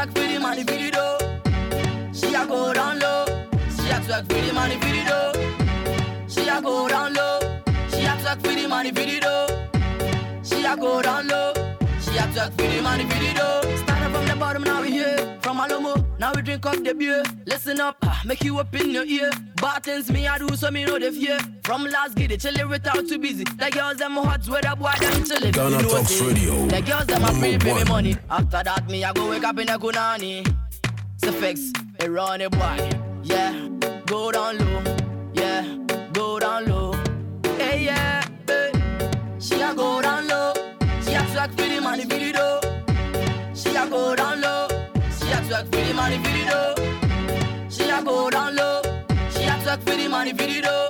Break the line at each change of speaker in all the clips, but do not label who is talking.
twerk for the money for the dough. She a go down low. She a twerk for the money for the dough. She a go down low. She a twerk for the money for the dough. She a go down low. She a twerk for the money for the dough. Started from the bottom, now we here. From Alomo, now we drink up the beer. Listen up, ah, make you up in your ear. Bartends me I do so me know the fear. From last get it chilling without too busy. The girls them hot with a boy them chilling.
Ghana
You know
Talks Radio,
The girls them a free pay me money. After that me I go wake up in a kunani. Suffix, a run a boy. Yeah, go down low. Yeah, go down low. Hey yeah, hey. She a go down low. She a track for the money for the dough. She a go down low. A for the money for the dough. She a go down low. She a track for the money for the dough.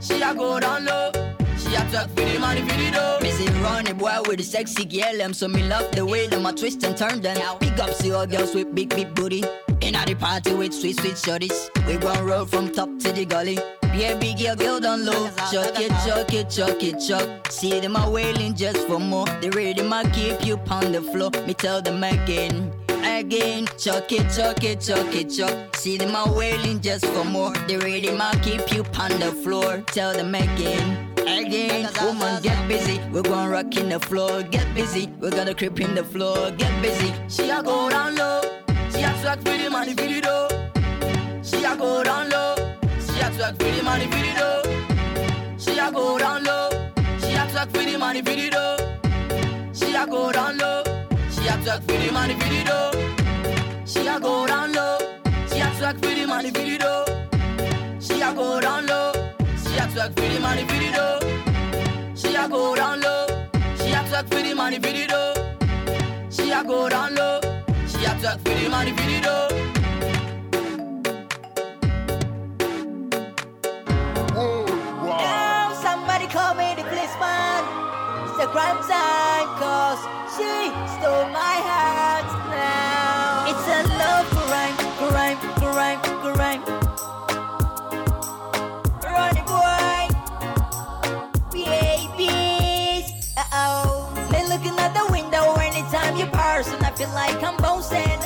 She a go down low. She a track for the money for the dough.
Say Ronny Bwoi with the sexy girl, them so me love the way them a twist and turn them. Big up see all girls with big big booty. In the party with sweet sweet shorties. We gon' roll from top to the gully. Yeah, big girl, girl down low. Chuck it, chuck it, chuck it, chuck. See them a wailing just for more. The rhythm a keep you on the floor. Me tell them again. Again, chuck it, chuck it, chuck it, chuck. See them a wailing just for more. The rhythm a keep you on the floor. Tell them again. Again, woman, get busy. We're gonna rock in the floor. Get busy. We're gonna creep in the floor. Get busy.
She a go down low. She a track for the money for the dough. She a go down low. She a track for the money for the dough. She a go down low. She a track for the money for the dough. She a go down low. She a track for the money for the dough. She a go down low. She a track for the money for the dough. She a go down low. She a track for the money for the dough. She a go down low. She a track for the money for the dough. She a go down low. She a talk for the money for the dough.
Now somebody call me the policeman. It's a crime time cause she stole my heart now. It's a love crime, crime, crime, crime. Ronny Bwoi, babies. Uh-oh. Me looking at the window anytime you pass and I feel like I'm bouncing.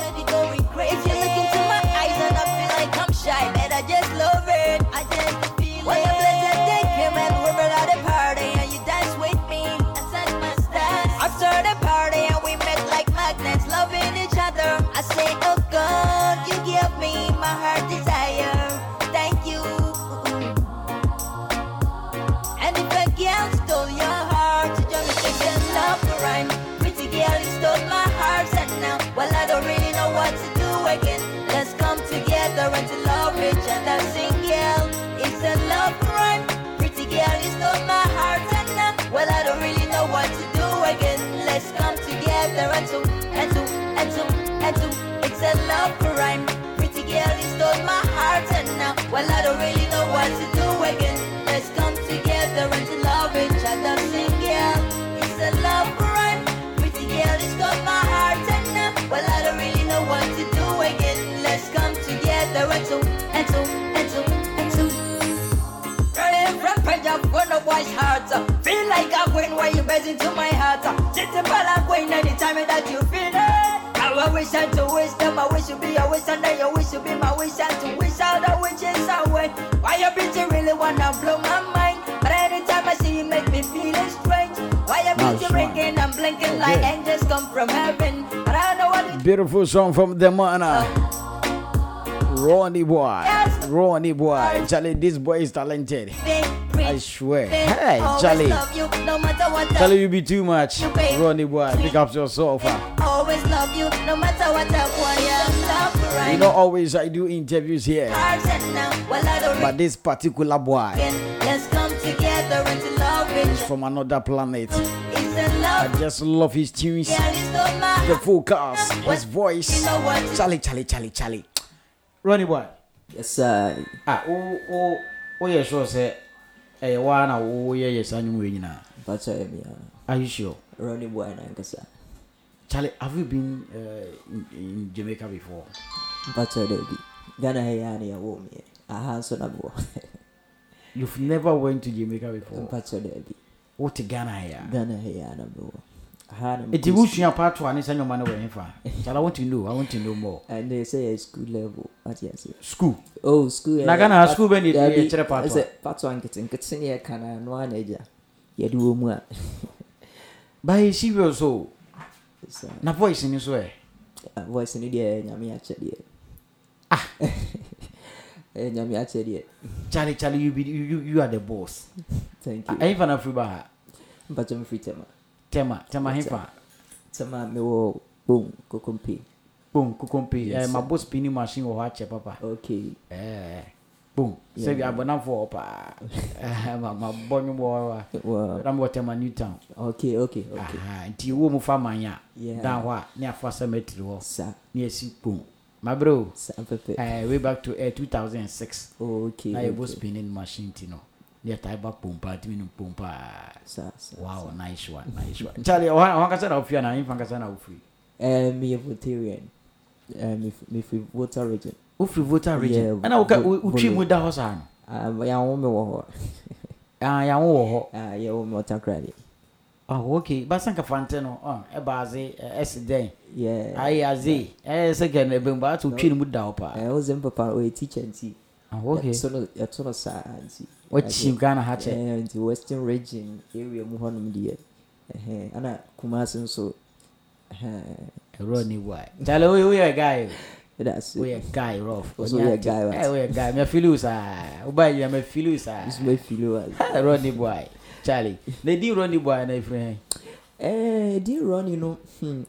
Queen while you best into my heart. uh. Sitting by like queen anytime that you feel it. I wish and to wish them, I wish you be a wish and then you wish you be my wish and to wish all the wishes away. Why you bitch you really wanna blow my mind? But anytime I see you make me feel strange. Why you bitch you
Nice one.
ringing and blinking like angels come from heaven? But I know what
Beautiful song from the man. uh, Ronny Bwoi. Ronny Bwoi. Charlie, this boy is talented. I swear. Hey, Charlie.
No matter
Charlie, you be too much. Ronny Bwoi, pick up yourself.
always love you, no matter what I want. Yeah, love right.
You know, always I do interviews here.
Hearts and now, well, I don't
But this particular boy.
Let's come together and love
is from another planet.
It's a
I
love.
just love his tunes,
Yeah, you stole my
the
heart.
focus, his voice.
You know?
Charlie, Charlie, Charlie, Charlie. Ronny Bwoi.
Yes, sir.
Ah, o o o yɛ sure sɛ ɛyɛ waa na woyɛ yɛ saa nnwom wei nyinaa.
But I am
Are you sure?
Ronny Bwoi Nankasa.
Charlie, have you been uh, in, in Jamaica before?
But I be. Ghana Hayani, a woman. A hands on a boy.
You've never went to Jamaica before.
But I be.
What Ghana here?
Ghana Hayana, boy. ha na
Eti wusua part one ne sɛ nyɔma no wɔ hefa Kyala, I want to know? I want to know more.
And they say it's school level. Ati ase
school.
Oh school
Na
eh,
Ghana ha
part-
school bɛ ne
dabi,
yɛkyerɛ part
ɛsɛ part one nketenkete ne yɛka na no a na agya yɛde wɔ mu a
but he serious o
Sa-
na voice ni so ɛ
ah, voice no deɛ nyame akyɛ deɛ ɛyɛ nyame akyɛ deɛ
Charlie Charlie you be you you, you are the boss.
Thank you.
Ɛhefa na firi ba ha
mpatɔ mfiri tɛma
Tema Tema hefa
tɛma mewɔ bom kokompe
boom kukompe
Yes,
ɛɛ
sir.
ma boss spinning machine wɔ hɔ akyɛ papa
okay
ɛɛ boom
Yeah,
sɛbi
yeah.
abɔnafo wɔ paa ɛɛ ma ma bɔ nwom wɔ hɔ wa
Wow.
na mo wɔ Tema Newtown
okay okay okay
aha nti wo mu fa man a
Yeah.
dan hɔ a ne afa cemetery hɔ
sa.
Ne esi boom mabrɛ o
sa pɛpɛ
ɛɛ way back to ɛɛ two thousand and six
okay
na yɛ bɔ
okay.
spinning machine ti no ne yɛ taa ba pom paa timi no pom paa
sa sa.
Wow nice one nice one. Charlie ɔhan ɔhan kasa na ofiri na nfa kasa na ofiri
Eh, meyɛ votarian Eh, mef- mefiri voter region.
Ofiri voter region.
Yeah,
ɛna woka
vo-
wotwi mu
vote.
da hɔ saa no
Ah, yɛawo me wɔ hɔ
ah yɛn ho wɔ hɔ
Ah, yɛwo me ɔtakrade
oh okay. Basa nka fante no ɔn ɛba adze ɛsi dɛn
Yeah.
ayi adze ɛyɛ sɛ kɛ na ebɛn ba ato twi ne mu da hɔ paa
Eh, wo sɛ mpapa ɔyɛ teacher nti
ah okay.
Yɛto no- yɛto no saa nti
wɔkyi ghana ha kyɛ
Eh, nti western region area mu hɔnom deɛ ana kumase nso. Ɛhɛ,
ɛwura ne bu Charlie woyɛ woyɛ guy? O.
ɛda ase
woyɛ guy rough
Ɔso woyɛ guy, what?
ɛ woyɛ guy? Mɛ fili o saa woba yi mɛ fili o saa
nso mafilo a
Ronny Bwoi. Charlie na di Ronny Bwoi na efiri hɛn
Eh, di running no hmm.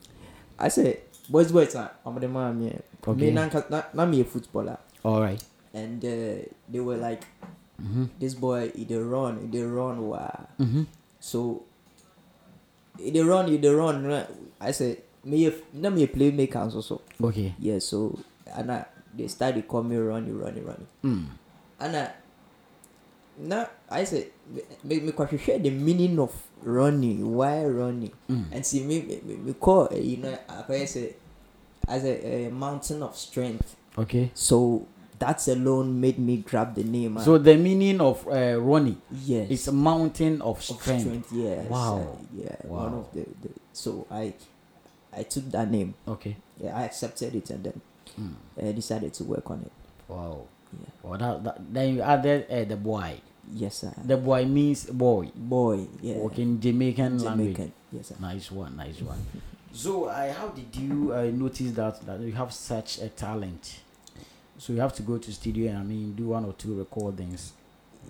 I say boys boys a ɔmode maa me
Okay.
me nanka na, footballer.
Alright
and uh, they were like
mhm
this boy he dey run he dey run waa
mhm
so he dey run he dey run I say meyɛ na meyɛ playmaker nso so
okay.
Yeah so ana they start call me running running running
mm.
ana na I say me me share the meaning of running why running?
Mm.
and see me me me, me call uh, you know akɔyɛ sɛ as a, a mountain of strength.
Okay.
So that alone made me grab the name
so the meaning of uh, Ronnie
yes.
it's a mountain of
of
strength,
strength yes
Wow.
uh, yeah one
Wow.
of the, the so I I took that name.
Okay.
Yeah I accepted it and then
mm.
uh, decided to work on it.
Wow.
Yeah.
Well that, that then you added uh, the boy.
Yes sir.
The boy means boy.
Boy yeah.
Working Jamaican, language.
yes sir.
Nice one nice one. So uh, how did you uh, notice that that you have such a talent so you have to go to studio and I mean do one or two recordings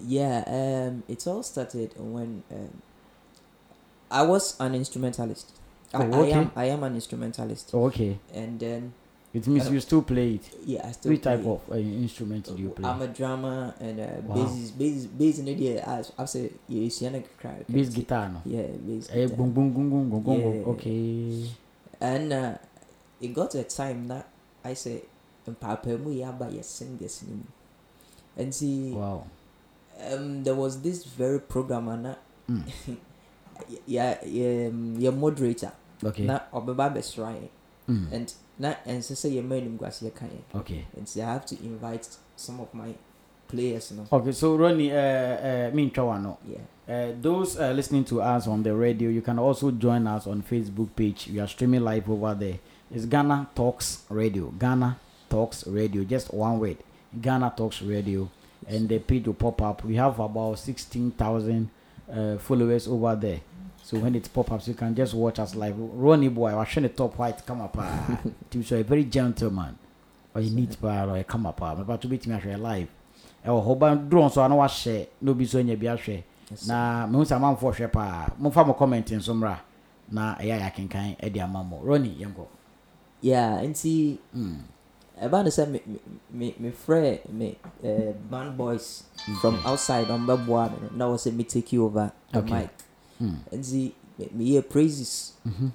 Yeah, um, it all started when um, I was an instrumentalist.
Oh, okay.
I am I am an instrumentalist,
oh, okay
and then
it means
Uh,
you still play it
yeah, I still
which type
play.
of uh, instrument do you play
I'm a drummer and uh,
Wow.
bass is bass bass in the as I say yeah, it's yana cry.
bass guitar no
Yeah, bass
eh
guitar.
boom boom boom boom boom boom
Yeah.
okay
And uh, it got to a time that I say, "Papa mu yaba ya sing this ni." And see,
wow
um, there was this very program uh,
Mm.
yeah, yeah, um, your moderator.
okay
na ɔbɛba abɛsra yɛn
mm.
and na ɛnsɛ sɛ yɛma animguaseɛ ka yɛn
okay
nti i have to invite some of my players no
okay so Ronnie uh, uh, me no
yeah
Uh, those uh, listening to us on the radio, you can also join us on Facebook page. We are streaming live over there. It's Ghana Talks Radio. Ghana Talks Radio. Just one word. Ghana Talks Radio. And the page will pop up. We have about 16,000 uh, followers over there. So when it pop up, you can just watch us live. Ronnie boy, I was showing the top white come up. Uh, so a very gentleman. Or you need to or come up. I'm about to be to live. ɛwɔ hɔ ba drone so a na wahyɛ na obi so anya bi ahwɛ na mehu sɛ amanfoɔ hwɛ paa momfa mo comment nso mmra na ɛyɛ a yɛakenkan de ama mo roni yɛnkɔ
yeah nti
Mm.
Ɛba ne sɛ me me me me frɛ me uh, band boys from outside ɔmbɛboa me no na wɔ sɛ me take you over the
Okay.
mic
Mm.
nti me meyɛ praises
Mhm.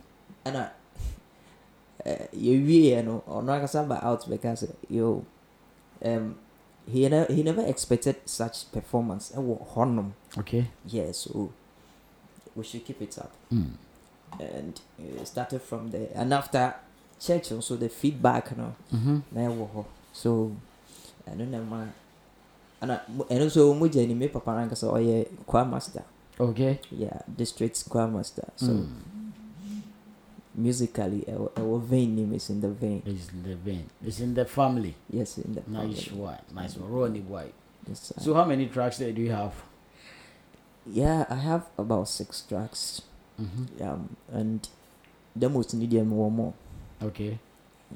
ɛna uh, yɛwieɛ no ɔno ankasa ba out bɛka sɛ yo um, he, ne he never expected such performance ɛwɔ hɔnom
okay
yeah so we should keep it up
Mm.
and it started from there and after church also the feedback no
Mhm.
na ɛwɔ hɔ so ɛno na ma ana ɛno nso mo gya ni me papa no ankasa ɔyɛ choir master
okay
yeah district choir master so
Mm.
musically our, our vein name is in the vein
It's in the vein. It's in the family.
yes in the
Nice
family.
one. Nice one. Ronny Bwoi.
Yes, sir.
So how many tracks there do you have?
yeah i have about six tracks
Mm-hmm.
um and the most needed one more
Okay.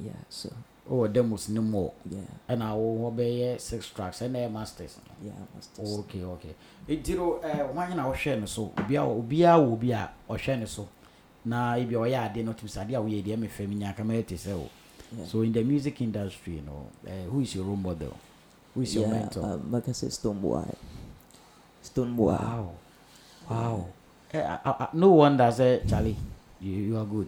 yeah so
Oh, demos no more.
yeah
And I will obey six tracks and they masters.
yeah masters.
Okay, okay. No eh wan na wohwɛ no so obia obia wo bi a ɔhwɛ no so na ebi ɔyɛ ade no tumi sade a woyɛ deɛ mefɛ mi nya kama te
yeah.
So in the music industry, you know, uh, who is your role model? Who is your
yeah,
mentor?
um, like I said, Stonebwoy. Stone Boy.
Wow. Wow. I, I, I- no wonder say Charlie, you, you are good.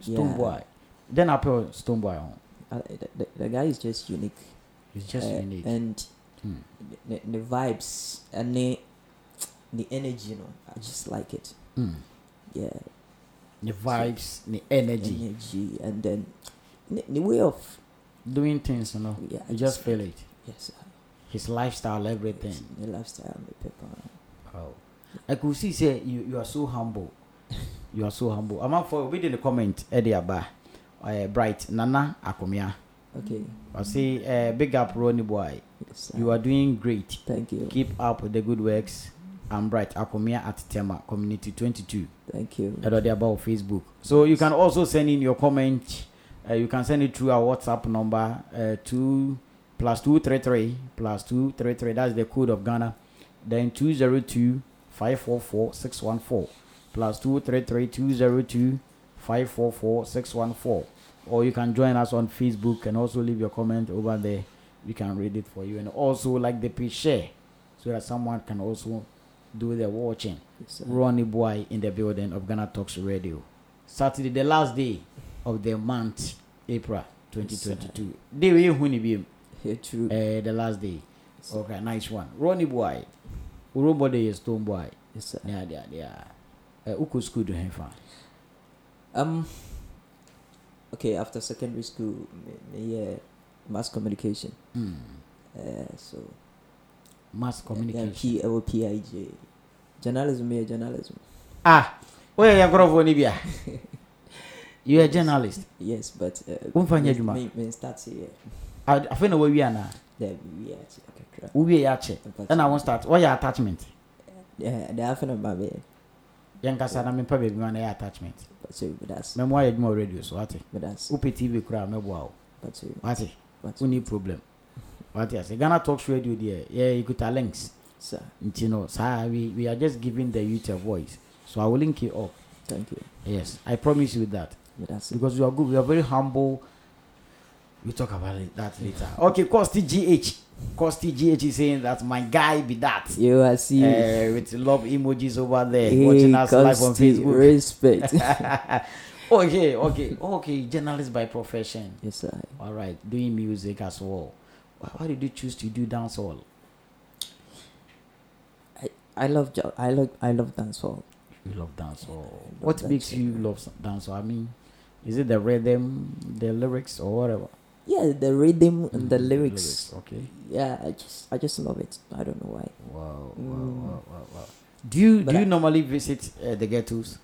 Stone
Yeah.
boy. Then I put Stonebwoy on.
Uh, the, the, guy is just unique.
It's just
Uh,
unique.
And
Hmm.
the, the vibes and the, the energy, you know, I just like it.
Mm.
Yeah.
The vibes, the energy,
Energy. And then the, the way of,
doing things, you know.
yeah, I
just feel it.
yes,
His lifestyle,
yes,
everything.
the lifestyle, the paper.
Oh. I could see say you, you are so humble. you are so humble. I'm up for did the comment Eddie Aba. Uh, bright Nana Akomia.
Okay.
I say uh, big up Ronny Bwoi.
Yes,
You are doing great.
Thank you.
Keep up with the good works. I'm bright Akomia at Tema Community 22.
Thank you.
That's about Facebook. So you can also send in your comment. Uh, you can send it through our WhatsApp number uh, two plus two three three plus two three three. That's the code of Ghana. Then two zero two five four four six one four plus two three three two zero two five four four six one four. Or you can join us on Facebook and also leave your comment over there. We can read it for you and also like the page share so that someone can also do the watching.
Yes,
Ronny Bwoi in the building of Ghana Talks Radio. Saturday, the last day of the month, April 2022. Day we huni bi
here true.
eh the last day.
Yes,
Okay, nice one. Ronny Bwoi. Urobo day is Stonebwoy.
yes, sir.
Yeah, yeah, yeah. Uh, uko school do him.
Um. Okay, after secondary school, yeah, mass communication.
Mm.
Uh, so
Mass communication.
P L P I J. Journalism, yeah, journalism.
Ah, where you grow for Nibia? You are a journalist.
Yes, but uh, me- me, start here.
I I feel no way we are now.
There we are. Okay.
We are Then I won't start. What your attachment?
Yeah, the half of my bed.
Yankasa na me pa baby man attachment.
So, but that's,
Memo ayɛ adwuma wɔ radio so wate.
that's,
wopɛ tv koraa mɛboa wo
so,
wate.
But
woni problem? Wate ase ghana talks radio deɛ yɛ ikuta links.
Sir.
nti no saa we, we are just giving the youth a voice. So i will link you up.
Thank you.
yes i promise you that.
That's
because you are good you are very humble. We talk about it, that later. Okay costi gh costi gh is saying that my guy be that
you are see.
uh, with love emojis over there watching us live on facebook
Respect.
okay okay okay journalist by profession
yes, sir.
All right, doing music as well. Why, why did you choose to do dancehall?
I love, jo- I love, I love dancehall.
You love dancehall.
love
What makes you love dancehall? I mean, is it the rhythm, the lyrics, or whatever?
Yeah, the rhythm and the
Mm,
lyrics.
Okay.
Yeah, I just, I just love it. I don't know why.
Wow, wow,
Mm.
wow, wow, wow. Do you
But
do you
I-
normally visit uh, the ghettos?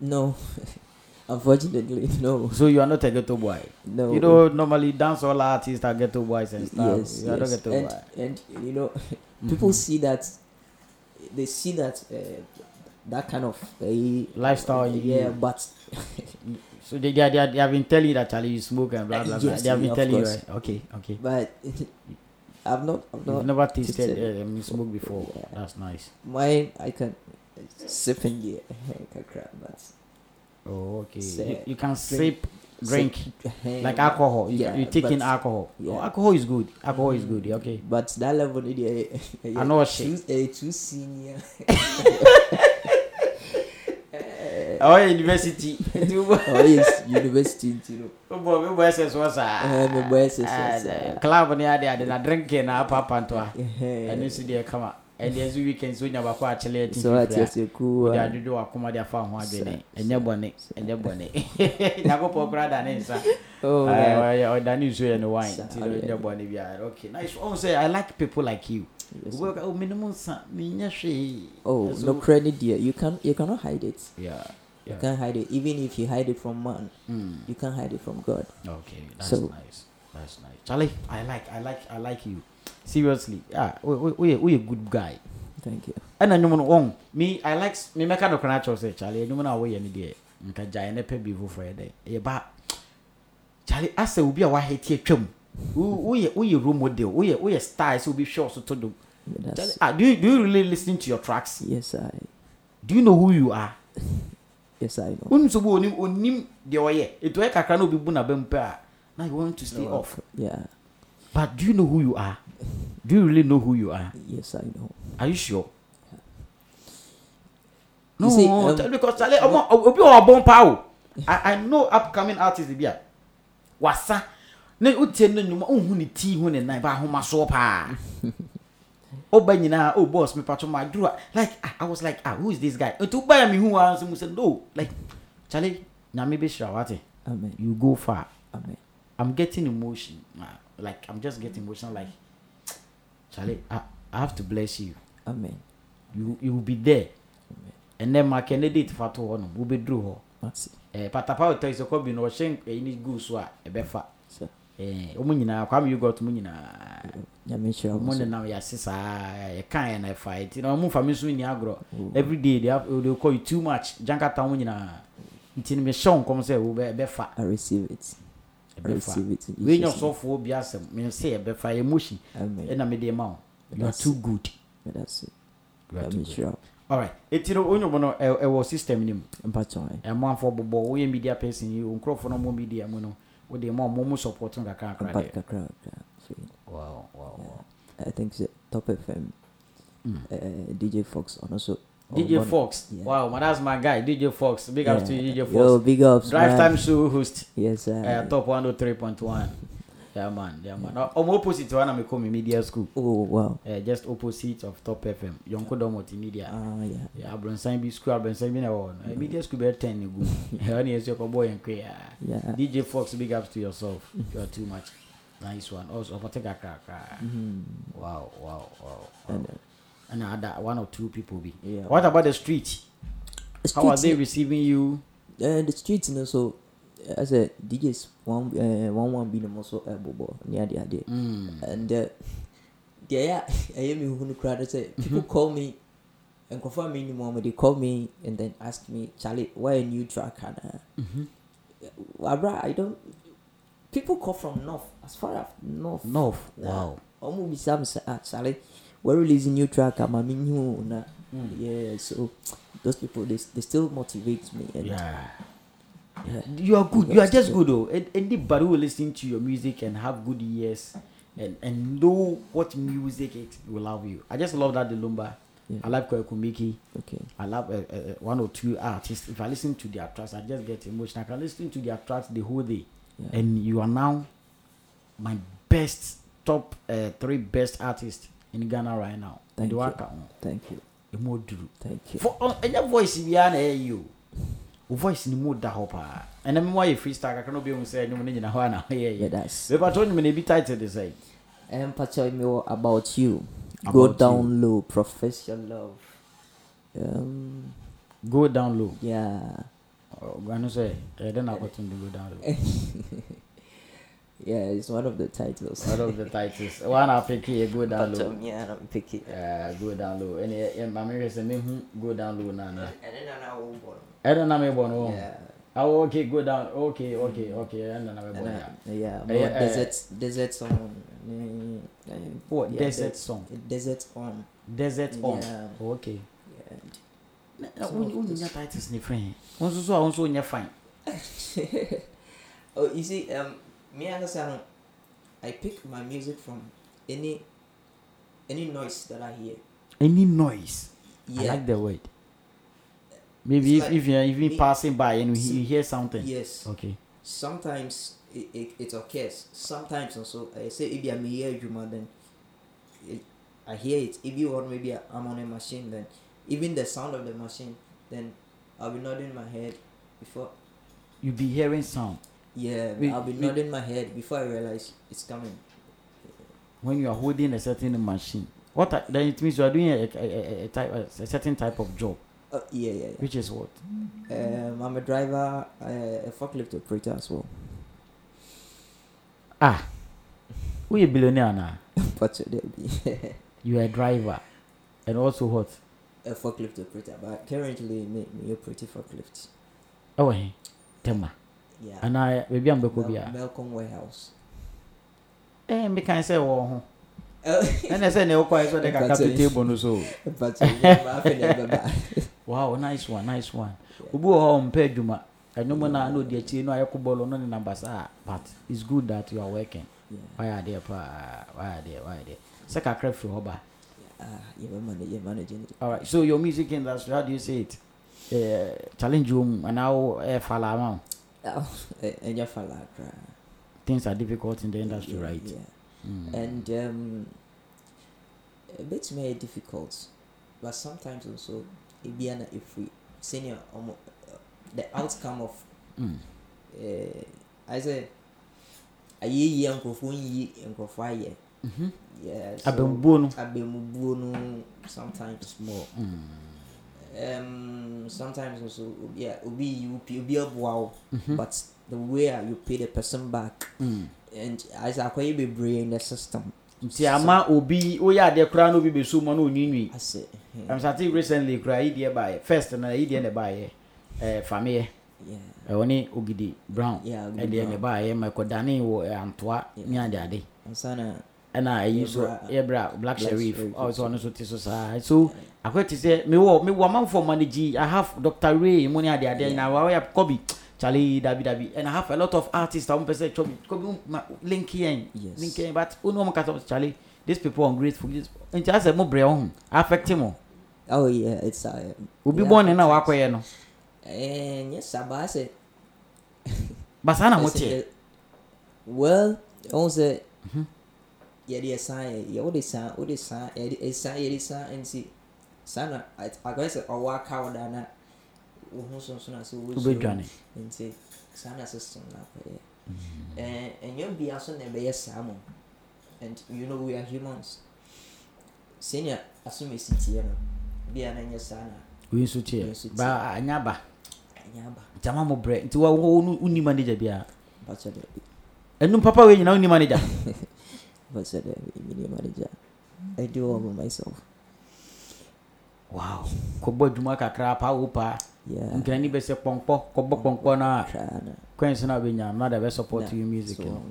No, unfortunately, no,
So you are not a ghetto boy.
no.
You know, normally dance dancehall artists are ghetto boys and stuff.
yes,
you
yes.
ghetto
and,
boy.
and you know, people
Mhm.
see that, they see that uh, that kind of uh,
Lifestyle in
Yeah, but
So they, they, they, they have been telling you that Charlie you smoke and blah blah blah.
Yes,
they have been telling you,
course.
right? Okay, okay.
but I've not, I've not You've
never tasted
tasted
uh, um, smoke before.
Yeah.
That's nice.
Mine, I can sip in the but
Oh, okay. You, you can
drink-
sip, drink
sip-
like alcohol. You,
Yeah,
you take in alcohol.
yeah.
Oh, alcohol is good. Alcohol is good. Okay.
But that level, eh,
I know.
Too, eh, too senior.
Oh, university.
oh yes, university, you know.
Oh boy, we boys is what's
Eh, me boy says, yes, yes.
Club ni ade ade na drink na papa ntoa.
Eh,
Ɛno nso deɛ kama. Ɛdeɛ nso weekend so nya bakɔ akyele ati.
So what yes, you cool.
Wode
uh,
adodo wakoma de afa ho adwene.
Sir,
Ɛnyɛ bɔne. Ɛnyɛ bɔne. Nyankopɔn koraa da ne nsa.
Oh,
Uh,
yeah.
ɔda ne nsuo yɛ no wine.
Sir,
Nti no
yeah.
nyɛ bɔne biara. Okay. Nice. Ɔhu sɛ I like people like you.
Yes,
Wobɛka, oh, mene mu nsa, menyɛ hwee.
Oh,
So-
no credit dear. You can you cannot hide it.
Yeah.
You can't hide it. Even if you hide it from man,
Mm.
you can't hide it from God.
Okay, that's
So-
nice. That's nice. Charlie, I like, I like, I like you. Seriously, yeah, we we we we a good guy.
Thank you.
ɛna nnwom no wɔn me i like me mɛka no kora kyerɛw sɛ kyale nnwom no a woyɛ no deɛ nka gyae ne pɛ bi yɛ dɛ ɛyɛ ba kyale asɛ obi a wahete atwam Wo- woyɛ role model woyɛ star sɛ obi wo so to do
But
ah, do you, do you really listen to your tracks
yes, I.
do you know who you are
Yes, I know.
wonim so bi onim onim deɛ ɔyɛ ɛtu ɔyɛ kakra na obi bu n'abam pɛ a na you want to stay
No,
off.
Yeah.
but do you know who you are? Do you really know who you are?
Yes, I know.
are you sure?
You
no
see, um,
because Charlie, ọmọ obi wọ ọbọn pa o i i know upcoming artist bi a wasa. Na o tie ne nnwuma o hu ne ti hu ne nan ba ahoma so paa ọba nyinaa o boss mi patro ma duru a like ah, i was like ah who is this guy? Etu ba ya mi hu wa nso mu sɛ no? Like Charlie nyame bɛ hyira wate
Amen.
you go far.
Amen.
i'm getting emotion ah, like i'm just getting emotional like Charlie i i have to bless you.
Amen.
you you will be there. Ɛnɛ ma candidate fa to hɔ no wobɛduru hɔ
Mercy.
eh, patapa ɔtɔ sɛ kɔ bi no ɔhyɛ ɛyi ne gu so a ɛbɛfa
So,
eh, ɔmo nyinaa kwame yugot mu nyinaa
Nyame hyira wo
ɔmo
so.
nenam yɛase saa yɛka yɛ na ɛfa nti na ɔmo mfa me so nni agorɔ everyday they, have, they call you too much jankata mo nyinaa nti no mehyɛ wo nkɔm sɛ wobɛ- ɛbɛfa
I receive it. I
ɛbɛfa
receive it. in
wei nyɛ
Jesus' name.
ɔsɔfoɔ bi asɛm mesɛ ɛbɛfa emotion
Amen.
ɛna mede ma wo you are
That's
too
it.
good
But That's it.
you are too
Nyame
good
hyira wo.
alright ɛti no onyom no ɛ- ɛwɔ system no mu
Mpakyɛ wo.
ɛmoafo bobɔ woyɛ media person yi wo nkurɔfoɔ no mo media mu no wode ma ɔmo mu support kakra kakra deɛ
kakra kakra. So,
wow wow wow
I think it's Top FM.
Mm.
Uh, DJ Fox and also.
DJ Fox
Yeah.
wow man that's my guy DJ Fox big up to you DJ Fox
Yo, big ups.
drive
man.
time show host
Yes, sir.
uh, top 103.1 yeah man yeah man Uh, ɔmo opposite na mekɔ me media school
Oh, wow.
uh, just opposite of top fm yɔnko dɔ multimedia
Ah, yeah.
yeah, abrɔnsan bi school abrɔnsan bi na ɛwɔ hɔ no Uh, media school bɛyɛ 10 ne gu ɛhɔ ne yɛsɛ kɔbɔ yɛn kwe a
Yeah.
DJ Fox, big ups to yourself. You are too much. Nice one. Also, Opate Kakaka.
Mhm.
Wow, wow, wow.
And,
wow.
uh,
And other one or two people be.
Yeah.
What about the street?
the
How are they receiving you?
uh, the streets, you know, so as a DJs, one, uh, one, one, be the most uh, bobo, near the idea.
Mm.
And, uh, yeah, I am who the crowd say, people call me and confirm me anymore, they call me and then ask me, Charlie, why a new track? And, uh,
Mm-hmm.
Abra, I don't. People call from north, as far as north.
North. Wow.
Omo bisa me say, ah, Charlie, we're releasing new track. I'm a new na.
Mm.
Yeah, so those people they, they still motivate me. And
Yeah.
Yeah.
You are good. You are just
good.
though. And Anybody who listen to your music and have good ears and, and know what music it will love you. I just love that the Lumba.
Yeah.
I like Kwekumiki.
Okay.
I love uh, uh, uh, one or two artists. If I listen to their tracks, I just get emotional. I can listen to their tracks the whole day.
Yeah.
And you are now my best, top uh, three best artists in Ghana right now.
Thank you. Thank you. Thank you.
For uh, your voice biara na ɛyɛ yi o. O voice ni mu da hɔ paa. Ɛna mi mu ayɛ freestyle kakra na obi ehu sɛ ɛnum ne nyina hɔ ana ɔyɛ
Yeah,
yɛ.
that's.
Bɛba to ɔnyim na ebi title de sɛ.
And Pacho me about you. Go
About
down low, profess your love. Um.
Go down low.
Yeah.
Ɔgbani sɛ ɛdɛ na akɔto de go down low.
Yeah, it's one of the titles.
One of the titles. One I pick here go down
But,
low.
um, yeah, I'm pick it.
Yeah, go down low. Ɛna ɛ maame hwɛ sɛ mehu go down low na na.
And then I know what.
Ɛna na me bɔ no. Oh, okay, go down. Okay, okay, okay. Ɛna na me bɔ no.
more
eh,
desert, desert song. Eh,
What
yeah,
desert
de-
song?
Desert on.
Desert on.
Yeah.
Okay. Na na
Some
wo
of
wo
this-
nya titles ne friend. Wo nso so a wo nso nyɛ fine.
oh, you see, um, me and Hassan, I pick my music from any any noise that I hear.
Any noise. I
Yeah.
like the word. Maybe
It's
if,
like
if you're even passing by and you,
See-
hear something.
Yes.
Okay.
Sometimes it, it, it occurs. Sometimes also I say if I'm here Juma then it, I hear it. If you want maybe I'm on a machine then even the sound of the machine then I'll be nodding my head before
You be hearing sound
yeah
We-
I'll be
we-
nodding my head before I realize it's coming.
when you are holding a certain machine. What are, then it means you are doing a, a, a, a type a certain type of job.
Uh, yeah, yeah, yeah.
which is what?
Um, I'm a driver, uh, a forklift operator as well.
ah. Woyɛ billionaire anaa
but
you are a driver. And also what?
A forklift operator, but currently me me operate forklift.
ɛwɔ he tema.
Yeah.
anaa baabi a mbɛkɔ
Mel-
bia
Melcom warehouse.
ɛɛ mekan sɛ wɔ ho.
Uh,
ɛnɛ sɛ ne wokɔɛ sɛ de kaka
uh,
table no so
but yeah, but I think never buy.
wow nice one nice one obi wɔ hɔ ɔmpɛ adwuma ɛnwom na na ɔdi akyire no ayɛ kobɔlɔ no ne namba saa but it's good that you are working wayɛ adeɛ paa wayɛ adeɛ wayɛ adeɛ sɛ kakra firi hɔ ba
Ah, yeah, my manage, yeah, managing it.
alright so your music industry how do you say it uh, challenge wo mu anaa wo ɛyɛ fala ama wo
Oh, eh, your fella, cry.
things are difficult in the industry
yeah,
right
Yeah.
Mm.
And um, a bit more difficult, but sometimes also it be an if we senior um, uh, the outcome of
Mm.
uh, I say ayɛ yie nkurɔfoɔ nyi nkurɔfoɔ ayɛ
Mhm.
yeah so
abɛnbuo no
abɛmubuo no sometimes
more mm.
um sometimes also obi a obi yi wo pii obi aboa wo
Mhm.
but the way a you pay the person back
Mm.
and as akɔyɛ bebree in the system
nti ama obi woyɛ adeɛ koraa na obi bɛsu mu no onwiinwii
asɛ
I'm starting recently koraa yi deɛ baayɛ. First na yi deɛ na baayɛ. Ɛɛ fameɛ.
Yeah.
Ɛwɔ ne ogidi brown. Ɛdeɛ
Brown.
baayɛ ma ɛkɔdane wɔ ɛ, antoa ne
Yeah.
ade. Ade
ansana
ɛna ɛyi so
Yɛbra-
black sheriff.
Sheriff,
ɔwɔ sɛ ɔno so te so saa. So akɔ te sɛ mewɔ mewɔ amanfoɔ manage I have Dr. Ray mu ne ade ade.
Yeah.
na wɔyɛ Kobe Charlie dabi dabi. And I have a lot of artists. A wɔn pɛ sɛ Kobe Kobe ma link yɛn
Yes.
link yɛn but wɔn wɔn kasa Charlie? These people ungrateful. This nti asɛ mo brɛ wɔn ho affect mo
oh yeah it's uh,
obi
yeah,
bɔ ne na wakɔyɛ no?
And yes aba asɛ
basa na mo
ɛsɛ
teɛ
yɛ- well ɔn sɛ
Mhm.
yɛde ɛsan yɛ yɛ wode san wode san yɛde ɛsan yɛde san nti saa na at- akɔyɛ sɛ ɔwɔ aka wo da na wo ho sonson na sɛ
wobɛdwane
nti saa na system na akɔyɛ ɛnyɛ bia so na ɛbɛyɛ saa mo. And you know we are humans. Sɛnea asom esi tie no. Bia na nyɛ saa na.
Oyi nso teɛ. ba anya ba.
Ɛnyɛ aba
nti ama mo brɛ. Nti wo wo wonni manager
dɛ.
Ɛnum papa wei nyinaa wonni manager?
I do all by myself.
Wow. Kɔbɔ adwuma kakra paa wo paa nkirani bɛ sɛ pɔnkpɔ kɔbɔ pɔnkpɔ no a
na
so no a wobɛnya no ada bɛ support
na
you music no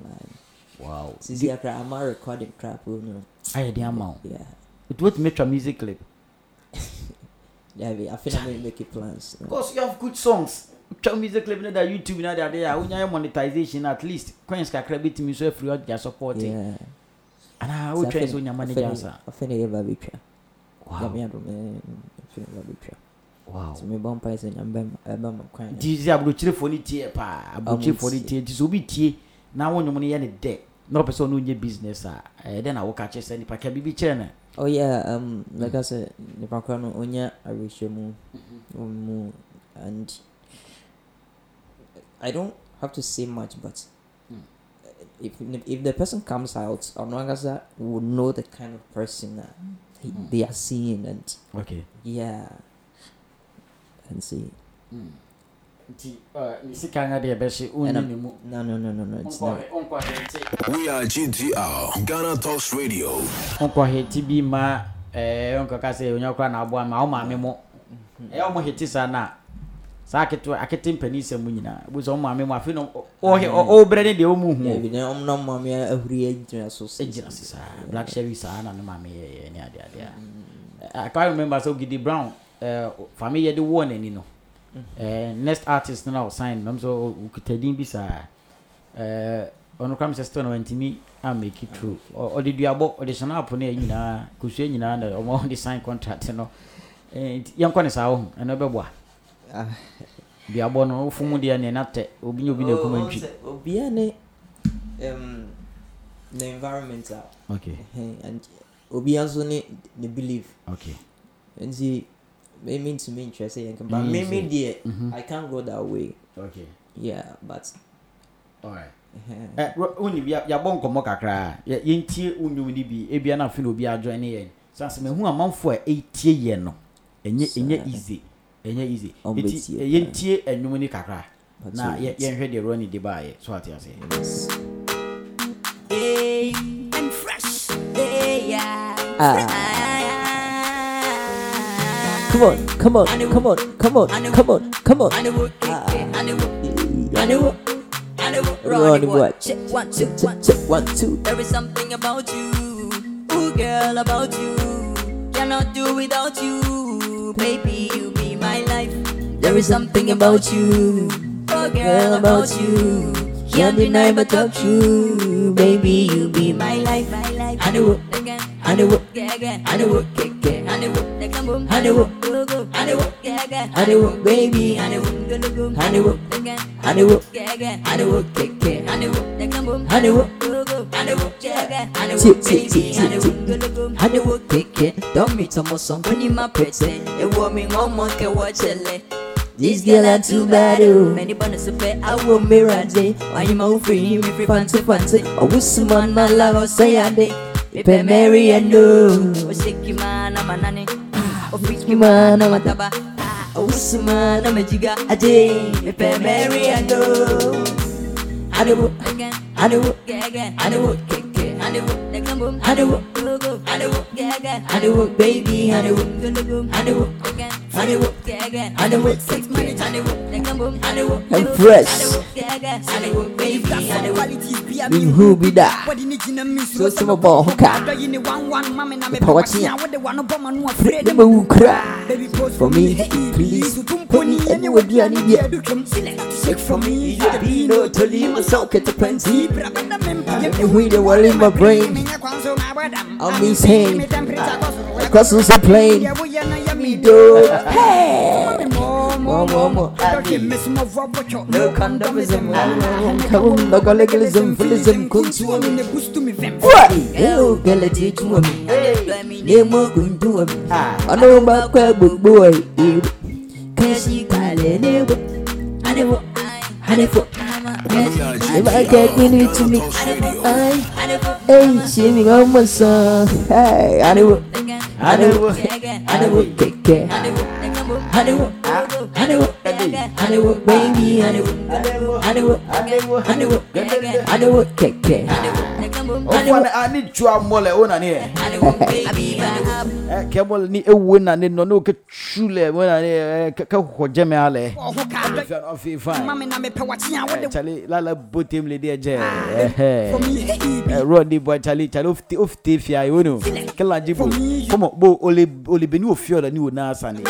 wow.
Sisi akra ama recording crap o no
ayɛ den ama wo wotumi atwa music clip.
Yeah I feel I'm gonna make plans
because you have good songs. Twa music clip no da youtube no ade a wonya yɛ monetization at least coins kakra bɛtumi so afiri hɔ de support
yeah.
Anaa wotwa
feel-
sɛ wonya
I
manager
feel-
asa
I feel ɛyɛ ba betwa
wow.
Nyame adom ɛ feel ba betwa
wow
so me bɔ mpa sɛ nyame bɛma ɛbɛ ma kwan
nti sɛ aburokyerefoɔ no tie paa aburokyerefoɔ no tie nti sɛ obi tie na wonwom no yɛ ne dɛ na ɔpɛ sɛ ɔno nyɛ business a ɛyɛ dɛ na woka kyerɛ sɛ nipa ka biribi kyerɛ no
oh yeah um like I said nipa kora no awerɛhyɛ mu
Mm-hmm.
mu and I don't have to say much but
Mm.
if if the person comes out ɔno ankasa will know the kind of person that he,
Mm.
they are seeing and
okay
yeah I'm-
see. mu
no no no no no it's not.
We are GTR, Ghana Talks Radio.
wonkɔhete bi ma ɛɛ wonkɔka sɛ onya kora na aboa ma wo maame mo ɛyɛ ɔmo hete saa na saa aketewa akete mpani sɛ mu nyinaa bu sɛ ɔmo maame mo afei na ɔhɛ ɔbrɛ ne deɛ hu
na ɔmo na ɔmo maame ahuri agyina so sɛ-
ɛgyina se saa black sherry saa na ne maame yɛyɛ ne ade ade a I can remember sɛ Ogidi Brown ɛɛ fami yɛde wɔ n'ani no. Ɛɛ next artist no na ɔsign nam so okuta din bi saa. Ɛɛ ɔno kora mi sɛ still na wantumi a make it through. Ɔde duabɔ ɔde hyɛn apo yɛ nyinaa kosua nyinaa na ɔmo ɔde sign contract no. Ɛɛ nti yɛn kɔ ne saa ɔho ɛno bɛboa?
Ah.
duabɔ no ofu mu deɛ ne natɛ obi nye obi na ekuma
Oh,
ntwi
sɛ obiara ne ne environment a obiara nso ne ne belief.
Okay
nti memi ntumi nkyerɛ sɛ yɛn kan but
Mm,
memi
so-
deɛ
Mhm.
i can't go that way
okay
yeah but
alright.
ɛhɛn,
ɛ woni bi yabɔ nkɔmɔ kakra a yɛ- yɛntie wo nnwom no bi ebia na afei na obi adjoin ne yɛn sanse mehu amanfo a ɛtie yɛn no ɛnyɛ
Saa.
ɛnyɛ easy ɛnyɛ easy
Ɔmbɛtie
nti
paa.
eh, yɛntie ɛnwom ni kakra
But
na
so
yɛ-
it's-
yɛnhwɛ deɛ roni de baayɛ so ate ase
Yes.
Hey, and fresh. Hey, yeah.
Ah. Come on, come on, come on, come on, come on, come on.
And the work,
Ah.
and the work,
Yeah.
and the work, and the work.
Ronny
Bwoi. Check one, two,
Check,
one,
check, one, two.
There is something about you, ooh girl, about you. Cannot do without you, baby. You be my life. There is something about you, oh girl, about you. Can't deny but talk true, baby. You be my life, my life. And the again, the work again, and the work, baby,
tick,
work, go go, and the work again. Don't meet some song when you my pretty. A woman, one monkey, watch it. This girl are too bad, oh. Many banners to pay, I will be ready. Why you mouth free, me free fancy fancy. I wish man, my love, say I did. Pepe Mary and no. Oh, shaky man, I'm a nanny. Oh, freaky man, I'm. Oh, wish man, I'm a jiga. I did. Pepe Mary and they come boom, I go go, I do, I baby, I do, Six minutes, I do,
I'm fresh.
I do, baby, I do.
Me who be that? So some about hookah. Never will cry. For me, please, pony anywhere, be any beer. Take from me, you be no to leave myself at the plenty. And we the world in my brain. I'm insane. Across the plane. Me do. Hey! More, more, more. No condomism. On, legalism, philism, consumism. What? Hello, girl, I teach you me. Name more going to me. I know about crab boy. Cashy, Kale, never. I never. I never. If I get in it to me, I hey, see me on my son. Hey, I never. I never. I never take care. I never. I never. I never, baby. I never. I never. I never. I never take care.
ɔfane a ne twa mɔlɛ wo nane ɛ kɛ mɔlɛ ni ewu nane nɔ ne o kɛ tu lɛ wo nane ɛ kɛ hɔ jɛmɛ alɛ ɔfi fan cali lala bo tem le deɛ jɛ ɛhɛ rɔdi bɔ cali cali o fite fia ye o no kɛlɛ ji bo kɔmɔ bo ole bɛ ni. O fiyɔ la ni o n'a sanni.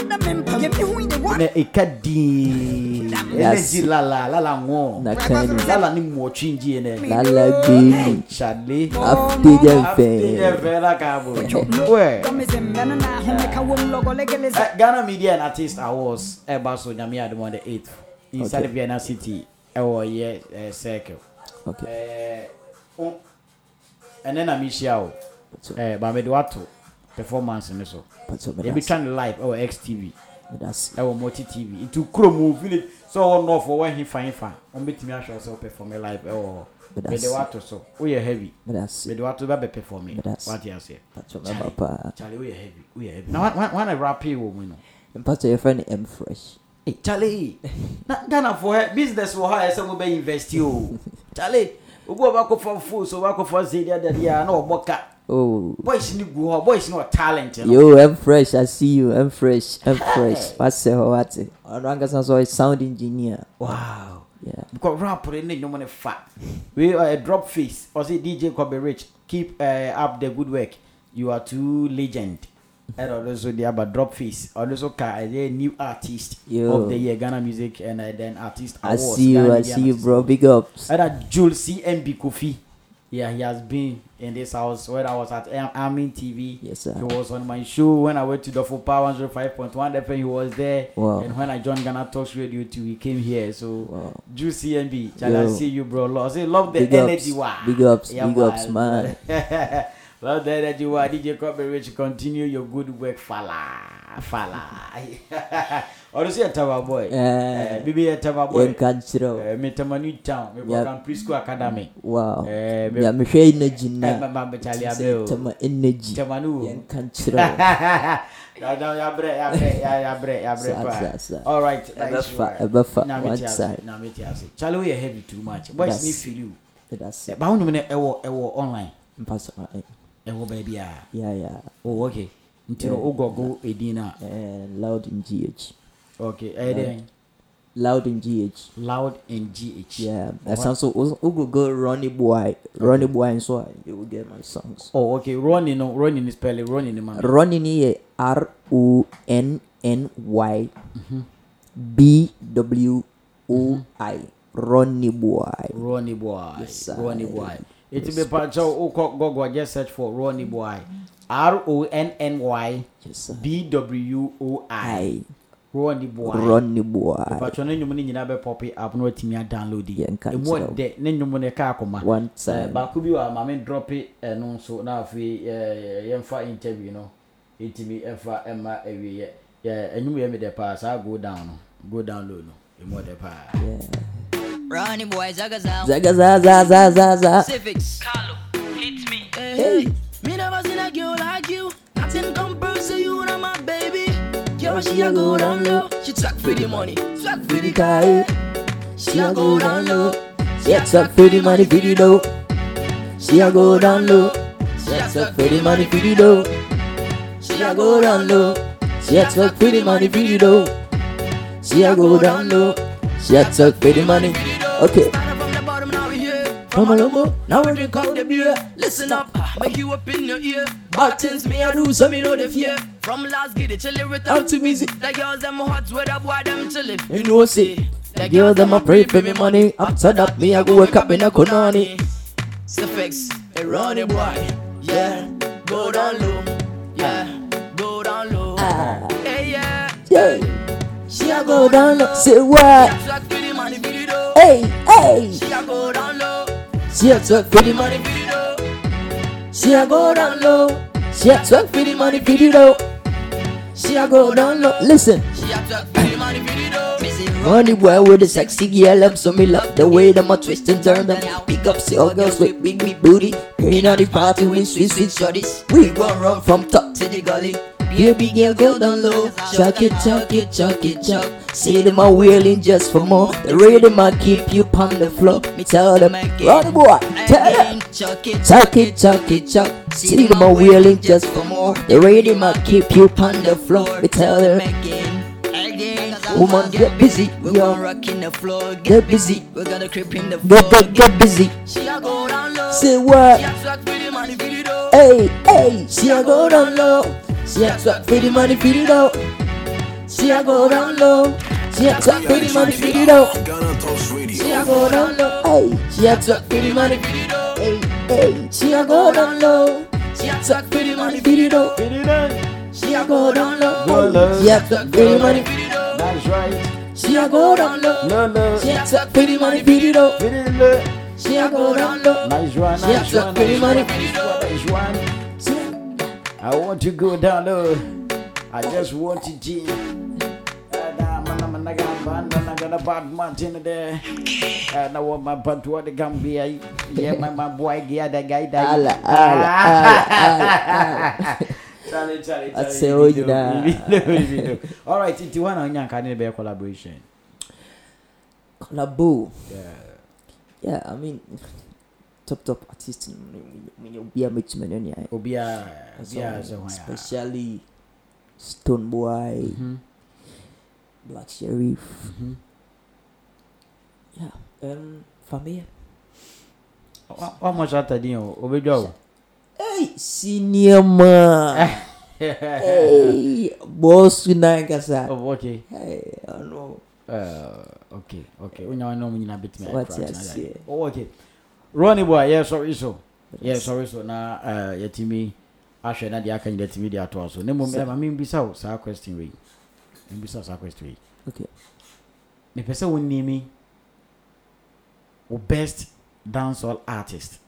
Mɛ eka dii
Yes.
energy lala lala ŋɔ
Na kani.
lala ni mɔtwi nji yɛ nɛ
Lala baby.
chale
After the
after
fair.
fɛ la ka bo wɛ. Uh, Ghana Media and Artist Awards ɛba so nyame adom on the 8th inside
Okay.
Vienna City ɛwɔ yɛ uh, circle
Okay.
uh, oh, ɛnɛ na mehyia wo
So,
uh, ba mede wato performance no so
but so, but
yɛbi
that's,
twa no live ɛwɔ XTV
but that's,
ɛwɔ multi TV nti kurom wo village. Sɛ ɔwɔ north ɔwɔ hefa hefa ɔmbɛtumi ahwɛ wo sɛ wo perform live. Ɛwɔ
But
mede
that's-
wato so woyɛ heavy.
But that's,
mede wato bɛbɛ perform
But that's-
wate aseɛ
but so, my papa.
Charlie woyɛ heavy woyɛ heavy. Na wana rapi wɔ mu no
And part of your friend M Fresh.
Hey, Charlie, na Ghana for her business wɔ hɔ a ɛsɛ mo bɛ invest o. Charlie, obi a ɔbɛkɔ fa fo so ɔbɛkɔ fa zedi adadi a na ɔbɔ ka.
Oh,
Boys ni gu hɔ, boys ni wɔ talent no.
yo, M Fresh, I see you, M Fresh, M Fresh. What's the what? On Rangasan so sound engineer.
Wow.
Yeah.
Because rap ne ne nnwom ne fa. We uh, drop face. Ɔsɛ DJ Kobe Rich keep uh, up the good work. You are too legend. ɛna ɔno nso de aba drop face ɔno nso ka ɛyɛ new artist
Yo.
of the year ghana music and uh, then artist
I
awards
see you,
Ghana
I see you, bro. Big ups.
Either Jules CMB Kofi. Yeah, he has been in this house when I was at Amin TV.
Yes, sir.
He was on my show when I went to the full power 105.1 FM. He was there.
Wow.
And when I joined Ghana Talks Radio too, he came here. So,
Wow.
Jules CMB, shall I see you, bro? Love, say, love the
Big ups,
energy. Wow.
big ups, big ups, man.
love the energy. Wow. DJ Rich, continue your good work. Fala. Fala. ɔno sɛ yɛ taba boy?
Eh.
Eh, bibi yɛ taba boy.
Yɛnka nkyerɛ wo
Eh, metama new town
Yeah.
mekɔka preschool academy.
Wow.
Eh, me-
ya mehwɛ energy
Eh,
na
ma- ma- mekyale
sɛ
abrɛ o
tama energy.
Tama no wɔ mu
yɛnka nkyerɛ wo
Ya- ya- yabrɛ yabrɛ ya- yabrɛ yabrɛ
Sa-
paa
sa- sa.
all right that is
ɛbɛfa
right.
ɛbɛfa
Na
one
mete ase,
side.
na mete ase kyale woyɛ heavy too much? Boys
That's-
ne feel you
that's it.
ba wonom no ɛwɔ ɛwɔ online.
Mpa so eh,
ɛwɔ baabi a
yeah yeah.
Oh okay. Nti no wogɔgo ɛdin no a
eh, loud in gh
okay dɛn
loud in gh
loud and gh
yeah
Oh,
ɛsan so wo wo go go ronnie boy. Ronnie boy nso a you will get my songs.
Oh okay ronnie no ronnie ne spell ronnie no
ronnie ni yɛ r o n n y b w o i. Ronnie boy.
Ronnie boy.
Yes,
ronnie boy. Eti mepa kyɛw wokɔ gɔgɔ just search for ronnie boy. R o n n y b w o i Ronny Bwoi.
Ronny Bwoi.
Patro ne nnwom no nyinaa bɛ pɔpe app na watumi adownload. Yi
Yɛnka
ɛmu
nkyerɛ wo.
ɛdɛ ne nnwom no ɛka akoma.
One
Eh,
time.
baako bi wɔ a maame drɔpe ɛno nso na afei eh, yɛmfa interview no. Ɛtumi ɛmfa ɛma awieɛ Yɛ- ɛnwom yɛ me dɛ paa. Saa go down no. Go down low no ɛmu ɔdɛ paa.
Ronny Bwoi, Zaga Zam.
zaga za za za za za.
Civics. Carlo, hit me. Hey, me never seen a girl like you. Nothing compares to you, now my She a go down low. She talk for the money, track for the
guy
She a go down low.
she a talk for the money for the dough she a go down low
She a
talk for the money for the dough
She a go down low.
she a talk for the money for the dough she a go down low she a talk for the money okay
we oh. here.
From a logo,
now we drink out the beer. Listen up, make you up in your ear. Bad things me I do, so me know the fear. From last get it chilly with
Out to music.
The girls them hot, where the boy them chilling.
you know see. the girls them a pray for me money after that me I go wake up in a konani
Suffix, a running boy. Yeah, go down low. Yeah, go down low. Ah. Hey, yeah.
yeah she a go down low say what
Track for the money, for the dough.
hey hey
She a go down low.
She a talk for the money
for the dough.
She a go down low. She a twerk for the money for the dough. She a go down low. Listen,
She a track for the money, for the dough.
Money boy with the sexy girl them, so me love the way them a twist and turn them. Pick up see all girls with big big booty. Green on the party with sweet sweet shorties. We gon' run from top to the gully. Baby girl go down low. Chuck it, chuck it, chuck it, chuck. See them a wheeling just for more. The rhythm a keep you on the floor. Me tell them, run boy, tell them.
Chuck it,
Chuck it, chuck it, chuck. See them a wheeling just for more. The rhythm a keep you on the floor. Me tell them, woman get busy, yo.
gonna rock in the floor,
Get busy,
We're gonna creep in the
get
floor.
get get busy.
She a go down low.
Say
She
what?
a track for the money, the dough.
Hey, hey, she a go down low. She a talk for the money for the dough. She a go down low. She a talk for the money for the dough. She
Radio.
a go down low. Hey, she a talk for the money for the dough. Hey, hey, she a go down low.
She a track for the money,
For the dough. She a go down low. She a talk for the money.
for the dough.
that's right
She a go down low.
no no
She a talk for the money for the dough. She a go down low.
nice one nice one
talk for the
nice
money.
one nice one I want to go down low. I just want to G. gonna bad mountain there. And I want my butt to the Gambia. Yeah, my, my boy, yeah, the guy that.
Ala, ala, ala, ala.
Charlie, Charlie, Charlie.
Ase
you
oyi
know,
na.
you know, you know. All right, it's one on Yanka, need a collaboration.
Collabo.
Yeah.
Yeah, I mean, top top artist. When you be a mix man, yeah.
Obia,
So,
yeah, so why?
especially Stone Boy,
Mhm,
Black Sheriff.
mhm.
Yeah. Um, Famia.
How- much after the Obejo?
Hey, senior man. hey, boss Nankasa.
Oh, okay.
Hey, I know.
Uh, okay, okay. When no know, you bit me.
What say?
Oh, okay. Ronnie boy, yeah, sorry, so. Yeah, sorry, so. Na, uh, yetimi. Ahwɛ na deɛ aka nyina tumi de atoa so na mmom ɛma membisa wo saa question wei. Membisa wo saa question wei. Mepɛ sɛ wonimi wo best dancehall artist.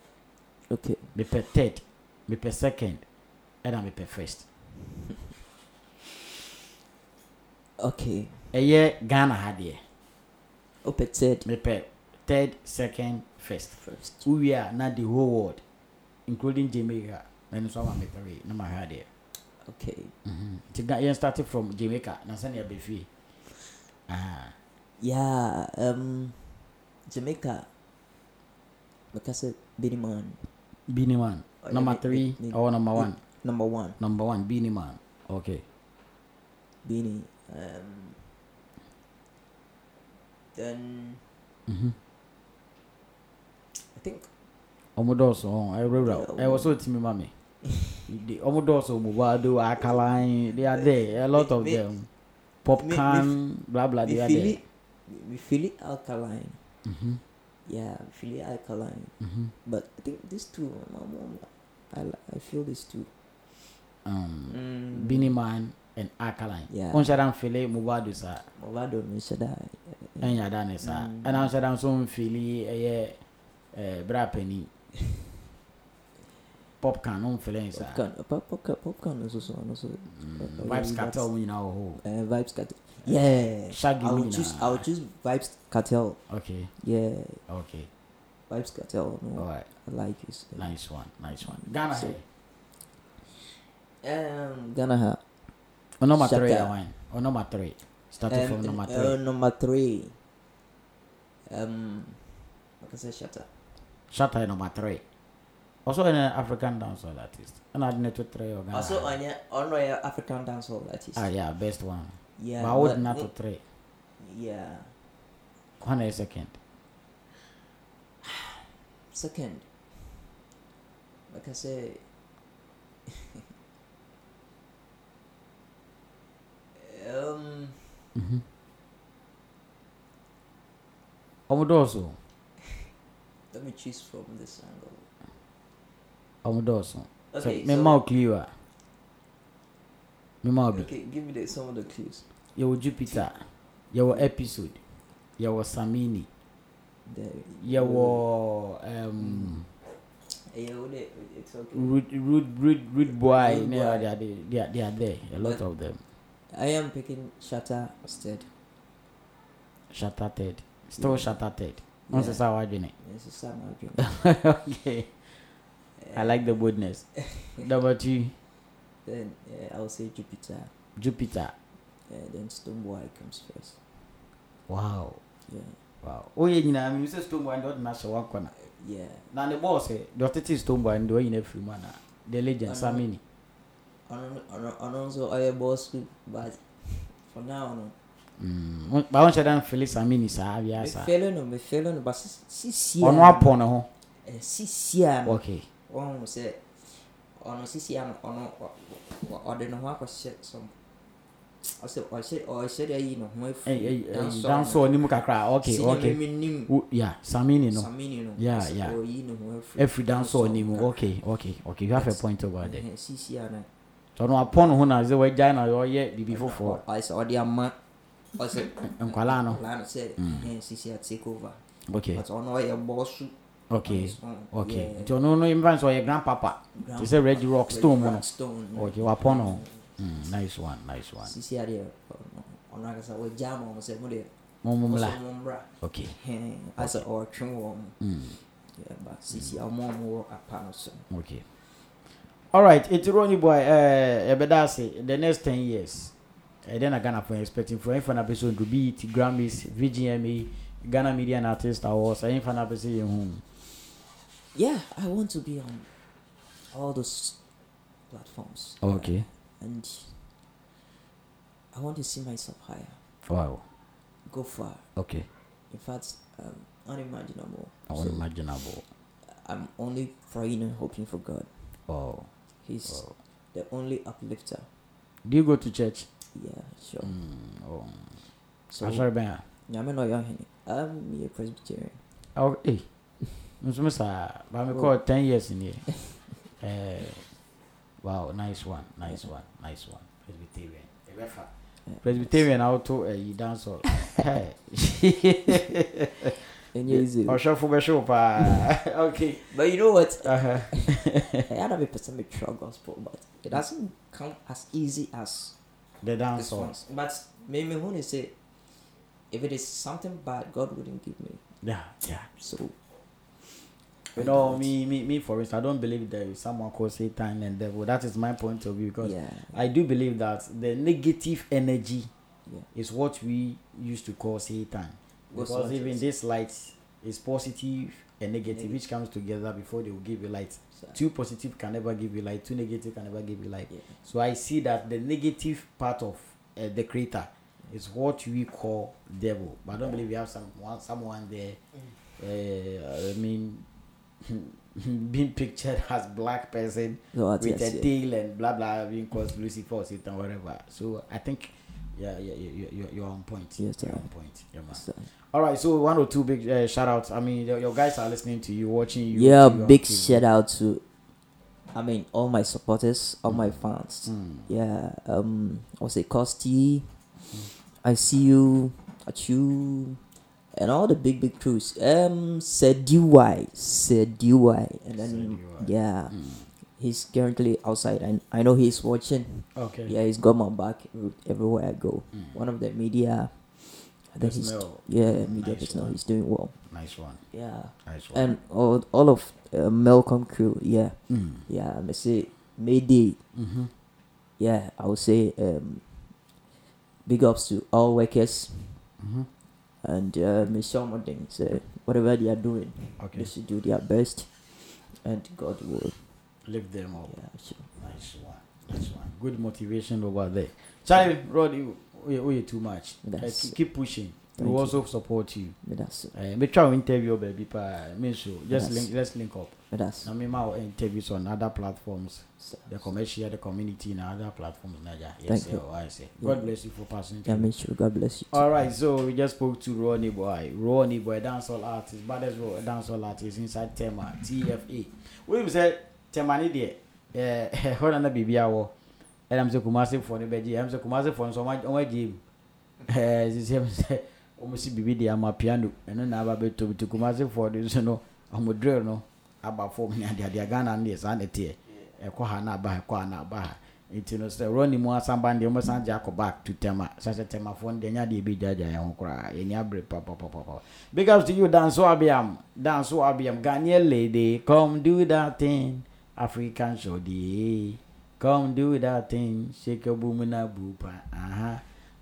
Okay.
mepɛ third mepɛ second ɛna mepɛ first.
Okay.
ɛyɛ ghana ha deɛ
Open third.
Mepɛ third second first.
First.
wowie a na the whole world including jamaica ɛno nso ama mepɛre na mahwɛ adeɛ
Okay.
nti yɛn start from jamaica na sɛnea bɛfie Ah,
Yeah. Um, Jamaica. Because of Benny Man.
Beanie Man.
Oh,
number three or number
me-
one?
Number one.
Number one, Beanie Man. Okay.
Beanie. Um. Then
Mhm.
I think
Ɔmo dɔɔso ɔn ɛwurawura ɛwɔ so timi ma me. The ɔmo dɔɔso Mavado, Alkaline, they are there. A lot of
Me-
them. Popcorn, blah blah, they are there.
We feel it alkaline.
Mhm.
Yeah, we feel it alkaline.
Mhm.
But I think these two, my mom, I I feel these two.
Um,
Mm.
Beenie Man and Alkaline.
Yeah.
Ɔnhyɛ dan fili Mavado saa.
Mavado no should I?
ɛnya da ne saa
Mm.
ɛna nhyɛ da nso mfili ɛyɛ ɛɛ bra panin popcorn ne saa
Popcorn, pop, popcorn, popcorn also so also.
Mm, Vybz Kartel nyinaa wɔ hɔ
Uh, Vybz Kartel. Yeah.
Shaggy
I
mu
would choose. I would choose Vybz Kartel.
okay
Yeah,
okay
Vybz Kartel. No,
alright
I like it.
nice one nice one ghana
So- Um, Ghana ha.
o number three
Shaka.
yɛ wan o number three starting from
Um,
number
uh,
three
number three. Um, like I said, shatta
yɛ number three ɔso yɛ african dancehall artist ɛna adi ne to three wɔ
Also,
ha.
on your on your African dancehall artist.
ah yeah best one
yeah,
but I would not to three
Yeah,
one yɛ second
second. Like I said. um,
Mhm. ɔmo dɔɔso
let me choose from this angle.
Ɔmo dɔɔso
Okay,
so me
so-
ma clue a me ma bi
Okay, give me the, some of the clues.
yɛwɔ Jupitar yɛwɔ Epixode yɛwɔ samini yɛwɔ um,
Yeah, it- it's okay.
rude rude rude rude boy
Rude
ne
Boy.
they are they are, they are there a lot
But-
of them
I am picking Shatta instead.
shattered still
Yeah.
shattered wọn
Yeah.
sɛ sá wadwene
This is Sam Adrian.
okay i like the boldness number two
Then yeah, I'll say Jupitar.
Jupitar
Yeah, then Stonebwoy comes first.
wow
Yeah,
wow oyɛ nyinaa mi sɛ Stonebwoy de ɔde na ahyɛ one corner
yeah.
na ne bɔɔl sɛ de ɔtete Stonebwoy de ɔyina firi mu ana the legend samini
And and and also I boss but for now no.
mm ba wɔn hyɛ dan fili samini saa awia
Me
saa
feeling no, me feeling no, but sisi.
ɔno apɔ ne ho
Sisi a no.
okay
Wɔn sɛ ɔno sisi a no ɔno ɔde ne ho akɔhyɛ some. Ɔsɛ ɔhyɛ ɔhyɛ de ayi ne ho dansɔɔ
danso. ɔnim kakra okay okay yeah samini no.
Samini no. Ɔsɛ
yeah.
ɔyi ne ho
danso ɔnim okay okay okay you have a point over there.
Ɛhɛn, Sisi a no.
ɔno apɔ ne ho na sɛ wagyae na ɔyɛ biribi foforɔ
ɔsɛ ɔde ama. Ɔsɛ
nkwalaa no.
Nkwalaa no sɛ ɛhɛn sisi a take over.
Okay
ɔno ɔyɛ bɔɔso
okay okay. nti ɔno no mfa sɛ ɔyɛ grand papa te sɛ red rock stone mu no? Okay wapɔ no? Ho Mm, nice one nice one.
Sisi a deɛ ɔno- akasa wɔgya ma ɔmo sɛ mo deɛ
mommla okay.
Asɛ
Mm,
Yeah, but sisi ɔmo ɔmo wɔ apa no so.
Okay. Alright eti ronny boy eh, yɛbɛda ase the next ten years. Ɛdɛn na ghana for expecting for ɛmfa na pɛ sɛ ɔndo beat grammys vgma ghana media and artist awards ɛmfa na pɛ sɛ yɛhu
yeah I want to be on all those platforms
okay
and I want to see myself higher
wow
go far
okay
in fact um, unimaginable
I
So,
unimaginable
I'm only praying and hoping for God.
oh
He's the only uplifter.
do you go to church
Yeah, sure.
mm, oh.
So,
asɔre bɛn a
nyame na ɔyɛ ɔhene. I'm a Presbyterian.
Oh, eh. Nso saa ba mi kɔ ten years ni yɛ ɛɛ wow nice one nice one nice one presbyterian ɛbɛ fa presbyterian awoto ɛyi dansɔ
And yeah, easy.
ɔhwɛfo bɛhwɛ wo paa okay
But you know what?
uh-huh.
I had a bit percent try gospel, but it doesn't come as easy as
the
this
dansɔ.
But me me who say if it is something bad, God wouldn't give me.
Yeah, yeah.
So
You know, me, me, me. For instance, I don't believe there is someone called Satan and devil. That is my point of view because
yeah,
I do believe that the negative energy
yeah,
is what we used to call Satan. Because
what
even
is-
this light is positive and negative,
Negative.
which comes together before they will give you light.
so,
Two positive can never give you light. Two negative can never give you light.
yeah,
So I see that the negative part of uh, the creator is what we call devil. But I don't believe we have someone someone there. Uh, I mean, being pictured as black person
so
with
yes,
a
yeah.
tail and blah blah being called Lucifer or Satan whatever. So I think yeah yeah yeah you're, you're on point.
Yes,
you're
sir.
on point. Yeah, man.
So,
All right, so one or two big uh, shout outs. I mean, your, your guys are listening to you, watching you.
yeah,
to you on
big shout out to I mean all my supporters, all my fans.
Mm.
Yeah, um I would say Costi, I see you at you and all the big big crews. Um said DY and then yeah.
Mm.
He's currently outside and I know he's watching.
Okay.
Yeah, he's got my back everywhere I go.
Mm.
One of the media I think he's yeah, media
Nice
personnel, he's doing well.
Nice one.
Yeah.
Nice one.
And all all of uh, Malcolm crew, yeah.
mm.
Yeah, I say Mayday.
mm-hmm.
Yeah, I would say um, big ups to all workers
Mm-hmm.
And uh, Miss Shomoding. So whatever they are doing,
Okay.
they should do their best, and God will.
Lift them up.
Yeah, sure.
Nice one. Nice one. Good motivation over there. Charlie, Rod, you, you, you too much. Uh,
That's-
keep- keep pushing. We
Thank
will
you.
also support you.
That's it.
Uh, make sure we interview baby pa sure. Just link let's link up.
That's
I mean my interviews on other platforms.
so,
The commercial, the community and other platforms. Naja. Yes,
Thank you.
I say.
Yeah.
God bless you for passing
yeah, make sure God bless you. too.
All right, so we just spoke to Ronnie Boy. Ronnie Boy, dancehall artist, baddest dancehall artist inside Tema, TFA. We say Tema ni de, eh, hold on, baby, awo. And I'm saying Kumasi for the beji. I'm saying Kumasi for so much on my gym. Eh, this him say, almost bibi de ama piano. And then aba beto to Kumasi for this, you know, I'm drill no. Aba form ni adi adi Ghana ndi sanity. Ekɔ ha na aba ɛkɔ ha na aba nti no sɛ rɔni mu asamba deɛ ɔmɛsan gye akɔ back to tema. Sɛ sɛ temafoɔ no deɛ nya deɛ ɛbɛgyagya yɛn ho koraa. Yɛni abere papapapapa big ups to you danso abiam. Danso abiam ghanaian lady come do that thing. African shodi come do that thing. Shake a boom na bupa uh-huh.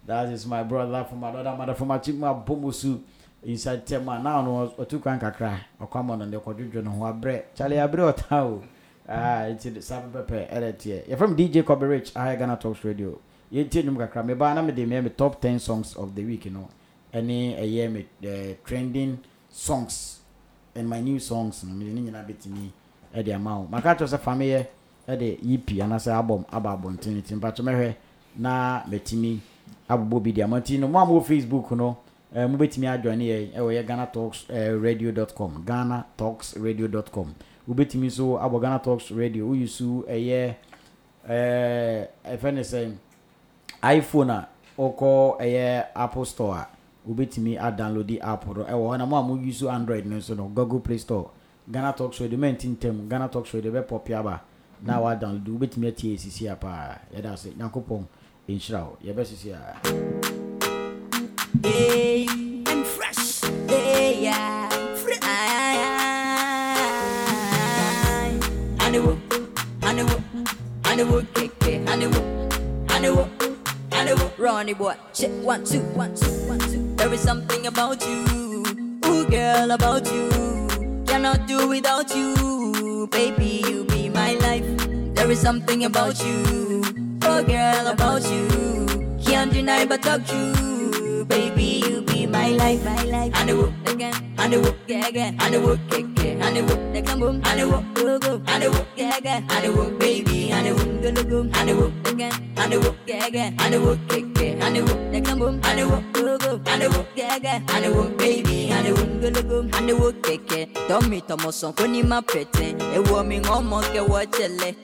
that is my brother from another mother from achima bomusu inside tema now no ɔtu kwan kakra ɔkɔmɔ no deɛ kɔdwodwo no ho abrɛ. Kyale abrɛ ɔta o ah nti de saa pɛpɛ ɛdɛ teɛ yɛfrɛ m dj rich ahɛ ghana talks radio. Yɛntie nnwom kakra mebaa na mede meɛ me top 10 songs of the week no ɛne ɛyɛ me eh, trending songs. And my new songs no mede ne nyinaa bɛtumi ɛde ama wo. Maka kyerɛ sɛ fa meyɛ ɛde ep anaasɛ abɔm aba abɔnten nti mpatwɛ mɛhwɛ na matumi abobɔ bi de ama. Nti no mo a mowɔ facebook no eh, mobɛtumi adwane yɛ ɛwɔ yɛ ghana talks eh, radio com. Ghana talks radio com. Wobɛtumi nso abɔ ghana talks radio. Woyi so ɛyɛ ɛɛ ɛfɛ ne sɛ iphone a wokɔ ɛyɛ apple store a wobɛtumi adownload app no. Ɛwɔ hɔ na mo a so android no nso no google play store. Ghana talks radio mɛnti ntɛm. Ghana talks radio bɛpɔpi aba na wadownload. Wobɛtumi atie sisi a paa. Yɛda ase. Nyankopɔn ɛnhyira wo. Yɛbɛsisi a
Hey, and fresh. Yeah. And the work, and the work, and kick. Ronny Bwoi, shit, one, two, one, two, one, two. There is something about you, ooh, girl, about you. Cannot do without you, baby, you be my life. There is something about you, oh, girl, about you. Can't deny but talk true, baby, you be my life, my life. And the work again, and the work yeah, again, and the work kick it, and the work they come boom, and the work go go, and the work yeah, again, and the work baby, and the work go go, and the work again, and the work yeah, again, and the work kick it, and the work they come boom, and the work go go, and the work yeah, again, and the work baby, and the work go go, and the work kick it. Tommy Thomason, kuni mapete, e woman omo ke wachele.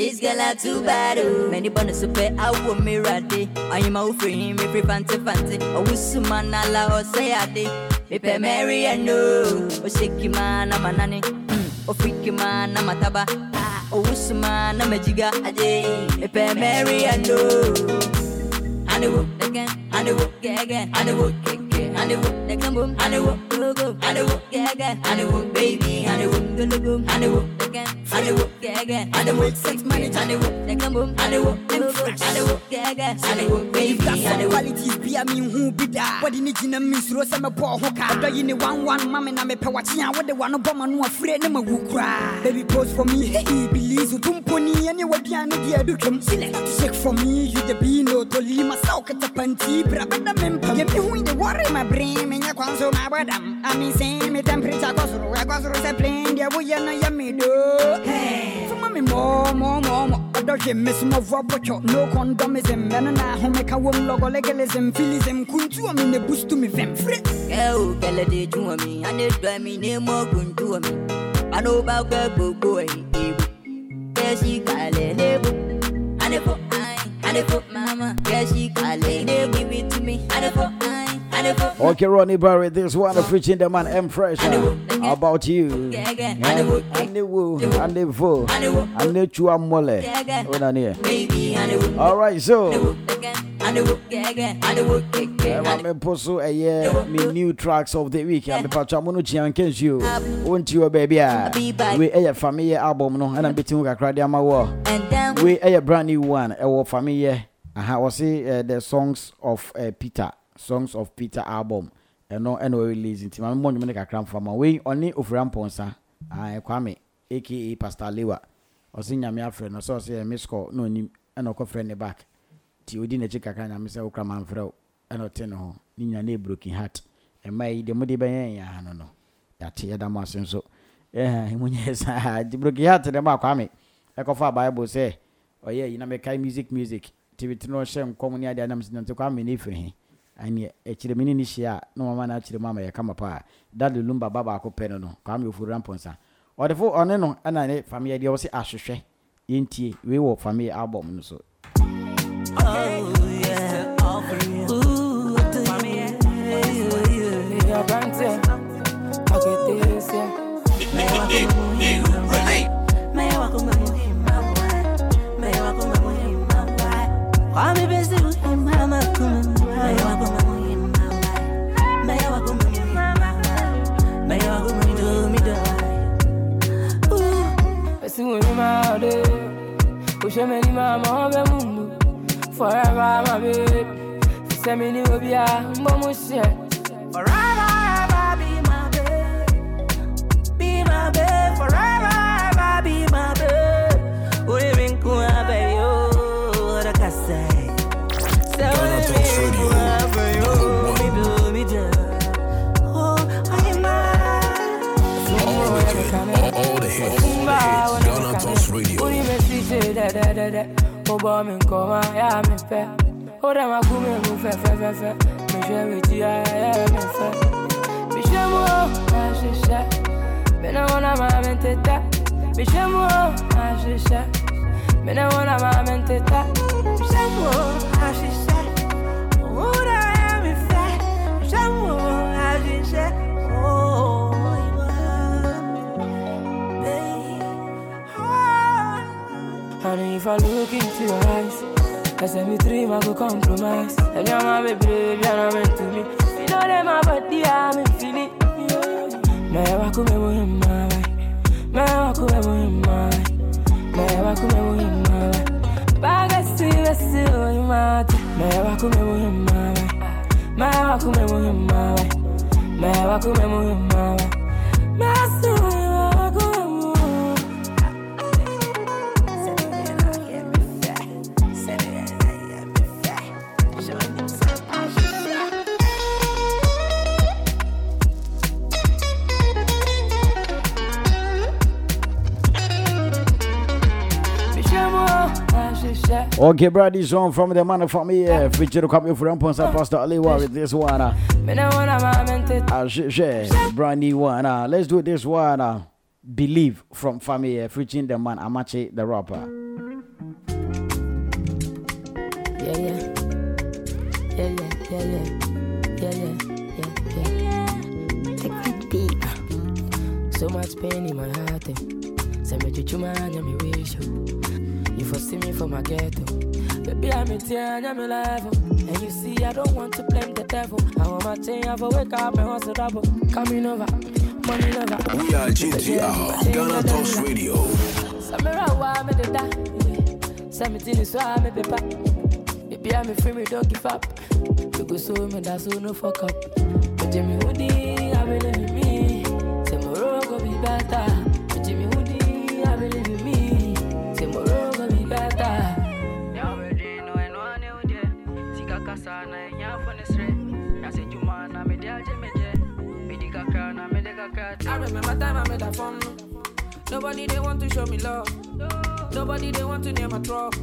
This girl are too bad, oh. Many bonus super, I want me ready. I am out for him, if you fancy fancy. I wish some man ala or say I did. Pay Mary and no. O shake man, I'm a nanny. O freaky man, I'm a taba. Ah, O wish man, I'm a jiga. Aje. Me pay Mary and no. And the work again, and the gaga, and the wood, and the wood, the come boom, and the wood, go and the wood, gaga, and the wood, baby, and the wood, go and the wood, again, and the wood, gaga, and the wood, sex money, and the wood, the come boom, and the wood, go go, and the wood, gaga, and the wood, baby, and the
qualities be a mean who be that. What in it in a miss Rosa Mapo Hoka. Do you need one one mamma and me pewatching what the one of bomb and one friend and who cry. Baby pose for me, hey, believes with Tumponi and you what piano dear do come. Shake for me, you the beano to lima soak at the panty, brabada member. Get me who the water in my brain and your console my badam. I mean, same me temperature through, I through the plane, yeah, we are no yummy do. More, more, more, more. Dodge miss robot, no condomism, men and I home make a woman logo legalism, philism, kuntu, I the boost to me, free.
Girl, girl, they do me, and they drive me name more gun me. I know about girl, boy, yeah, she call it. And if I, and if mama, yeah, she call it, give it to me. And if I,
Okay, Ronnie Barry, this one of preaching the man M Fresh. uh, about you? And and and on
and
All right, so.
and the wood, yeah, yeah, and the wood, yeah,
I'm a poso a year, me new tracks of the week. I'm a pachamuno chian kens you. Won't you, eh, baby? ah? We eh, a family album, no, and I'm between Kakradia Mawa.
and down.
We eh, a brand new one, our family. I was see the songs of uh, Peter, songs of Peter album. And no, and we release it. My mom, you make a cram from away only of Ramponsa. I Kwame, aka Pastor Lewa. Or sing me a friend, or so say a miss call, no, and no friend back. Ti odi n'akyi kakra nyame sɛ wokra mamfrɛ wo ɛna ɔte ne ho ne nya ne broken heart ɛma yi deɛ mode bɛyɛ yɛ ha no no yɛate yɛda mo ase nso ɛha mu nyɛ saa nti broken heart dɛ ma akwame ɛkɔfa bible sɛ ɔyɛ yi na mekae music music tibiti no ɔhyɛ nkɔm ne adeɛ nam sɛ kwame ne ɛfiri he ɛneɛ akyirɛ me ne ne hyia a na mama no akyerɛ mu ama yɛkama paa dade lumba ba baako pɛ no. No kwame ɔfuru ramponsa ɔde fo ɔne no ɛna ne family deɛ ɔse ahwehwɛ yɛntie wei wɔ family album no so
Forever, my babe. New beer, mama shit. Forever, ever be my babe. Be my babe, forever, ever be my babe. De de. Obo mi nkoma ya mi fe. Ora ma ku me mu fe fe fe fe. Mi she mi ti ya ya mi fe. Mi she mu ma she she. Me na wana ma men teta. Mi she mu ma she she. Me na wana ma men teta. Mi she mu ma she she. Ora ya mi fe. Mi she mu ma she she. And if I look into your eyes, I say me dream I go compromise. And you're my baby, baby, you're not meant to me. You know that my body, I'm in feeling. Me wa muhimma Me wa kume muhimma Me wa kume muhimma Baga si besi muhimma Me wa kume muhimma Me wa kume muhimma Me wa kume muhimma Me
Okay, brother, this one from the man from here. Feature coming from Ponsa Pastor Aliwa with this one. Uh, uh, sh- brand new one. Uh, let's do this one. Uh, Believe from family, featuring the man Amache the rapper.
Yeah, yeah. Yeah, yeah, yeah, yeah. Yeah, yeah, yeah, yeah. So much pain in my heart. eh. Say me chuchu man, yeah, me wish you. For see me for my ghetto. Baby, I'm in tear, I'm in level. And you see, I don't want to blame the devil. I want my team, I wake up and hustle double. Coming over, money over.
We are GTR, Ghana Talks Radio.
Samira, why me the da? Seventeen is why me be back. Baby, I'm free, me don't give up. You go so me that so no fuck up. But Jimmy Woody, I believe Nobody they want to show me love. Nobody they want to name my trouble.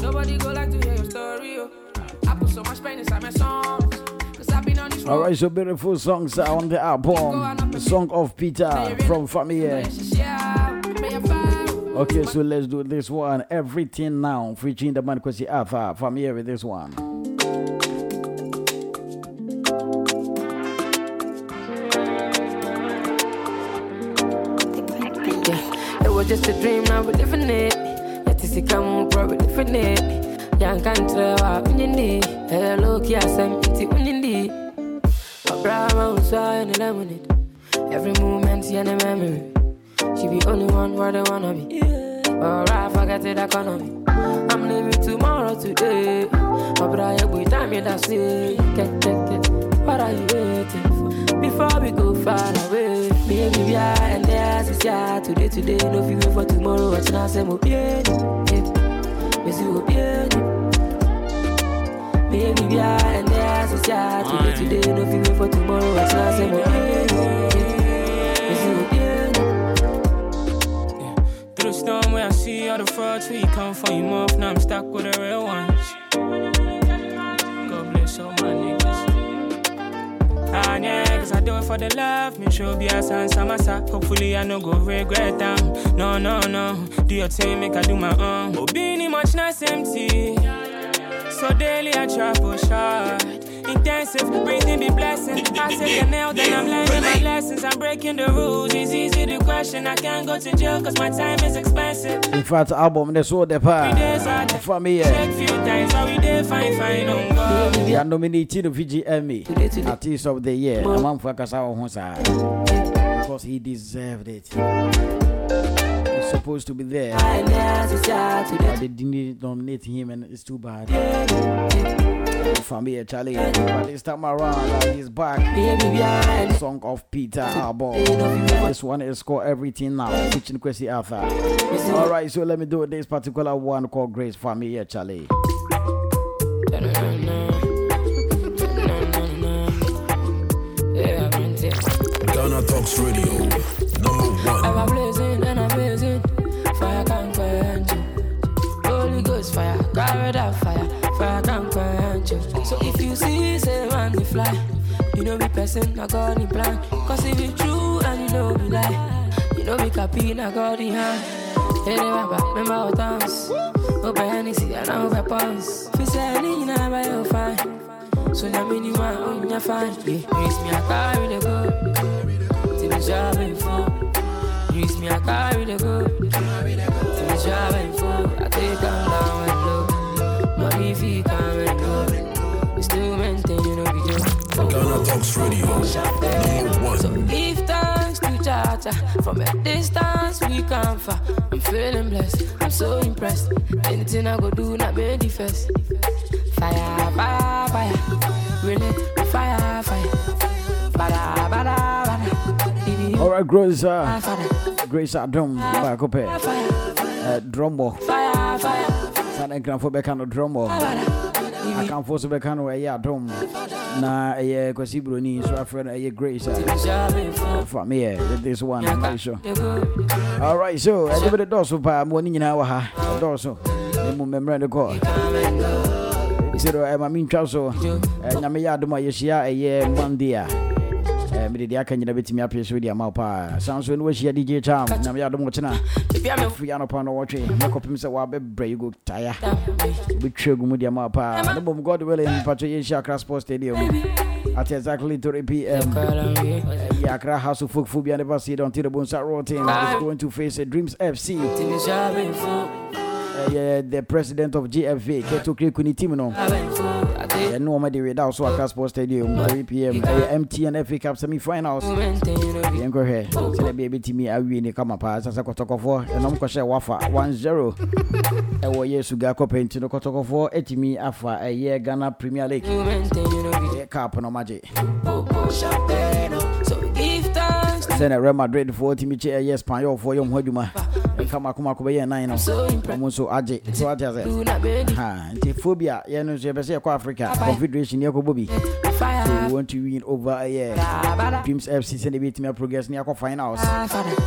Nobody go like to hear your story. Oh. I put so much pain inside my songs. I've been on this road.
Alright, so beautiful songs are on the album. The Song of Peter from Familia. Okay, so let's do this one. Everything now, featuring the man Kwesi Arthur. Familia with this one.
Just a dream, now we're living it. Yet see come on, bro, we're living it. Young country, when you need. Hello, Kia, Sam, it's when you need. A brown was in the lemonade. Every moment, see any memory. She be only one where they wanna be. Alright, forget it, economy. I'm living tomorrow today. My brother, every time you that's it. Get, get, get. What are you waiting for? Before we go far away, baby, we are and there's is yeah. Today, today, no wait for tomorrow. Watching us, I'm bien. Miss you, bien. Baby, we are and there's is yeah. Today, today, no wait for tomorrow. Watching us, I'm bien. Miss you, bien.
Through the storm where I see all the frauds where you come from, you off. Now I'm stuck with the real ones. Do it for the love. Me sure be a sans samasa. Hopefully I no go regret them. No, no, no. Do your thing, make I do my own. Being much nice empty. So daily I try push hard. Intensive, breathing be blessing. I say the nail, then I'm learning my lessons. I'm breaking the rules. It's easy to question. I can't go to jail cause my time is expensive.
In fact, album, the so the
Three days I
pa.
check
Familia.
few times, but we did fine, fine on God.
They are nominated to VGMA Artist of the Year. A man for Kasa Honsa. Because he deserved it. He's supposed to be there.
And there's is yeah. Today,
But they didn't nominate him, and it's too bad. Familia Charlie. But this time around, he's back.
baby, we are and
Song of Peter album. This one is called Everything Now, featuring Kwesi Arthur. Alright, so let me do this particular one called Grace Familia Charlie.
Person, I got the plan. Cause if it's true and you know we lie, you know, we copy, I got the hand. Hey, remember, remember our dance. Open Hennessy and over pants. If you say anything, you know, you're fine. So now, me, man, oh, you're fine. Yeah, raise me, I carry the go. Till the job ain't full. Use me, I carry the good. Till the job ain't full. I take them
Ghana Talks Radio. Number one.
Give thanks to Jaja. From a distance, we come far. I'm feeling blessed. I'm so impressed. Anything I go do, not be the first. Fire, fire, fire. Really, fire, fire. Bada, bada, bada. If you
Alright, Grace, uh,
fire,
Grace Adom, back up here.
fire,
Uh, drumbo.
fire, fire.
Sana nkrafo bɛka no drumbo. Akamfo so bɛka no ɛyɛ Na ɛyɛ Kwesi Broni so afrɛ no ɛyɛ Grace. uh,
The.
From here, with this one, make sure.
The good.
Alright, so ɛde bɛde dɔɔso paa ma ɔne nyinaa wɔ ha. Dɔɔso. Ne mu mmɛmmerɛ no kɔ.
Come and go.
Nti no ɛma mentwa so. Eh, Nyame yɛ adom a yɛhyia ɛyɛ Monday a. eh, mede deɛ aka nyina bɛtumi apɛ so de ama wo paa san so ne wahyia dj cham nyame yɛ adom kyena
Baby, I'm a
firi anɔpa no wɔtwe mɛkɔpem sɛ woabɛbrɛ yi go taya wobɛtwa gu mu de ama wo paa ne bom god willing mpatwɛ yɛhyia akra sport stadium. At exactly 3 pm
me.
Yeah, Accra House of Folk Phobia never see it until the Bonsa Roll team is going to face uh, Dreams FC.
Till the job ain't full.
Uh, yeah, the president of GFA, Keto Krikuni team, And no one de without so Accra Sports Stadium, 3 p.m. Uh, MTN FA Cup semi-finals. Yɛn kɔ hwɛ sɛdeɛ bi ebitumi awie ne kama paa sɛ sɛ kɔtɔkɔfoɔ ɛnɔm kɔhyɛ wafa 1-0 ɛwɔ yɛ suga kɔpɛ nti no kɔtɔkɔfoɔ atumi afa ɛyɛ Ghana Premier League. Ɛyɛ cup. No magye sɛne Real Madrid foɔ tumi kye ɛyɛ Espanyol foɔ yɛ ho adwuma ɛka mako mako bɛyɛ nan no ɔmo nso agye so ate asɛ nti phobia. Yɛn no nso yɛpɛ sɛ yɛkɔ Africa. Confederation yɛkɔbɔ bi so we want to win over eh, ɛyɛ Dreams FC sɛne bɛtumi progress ne yɛakɔ finals.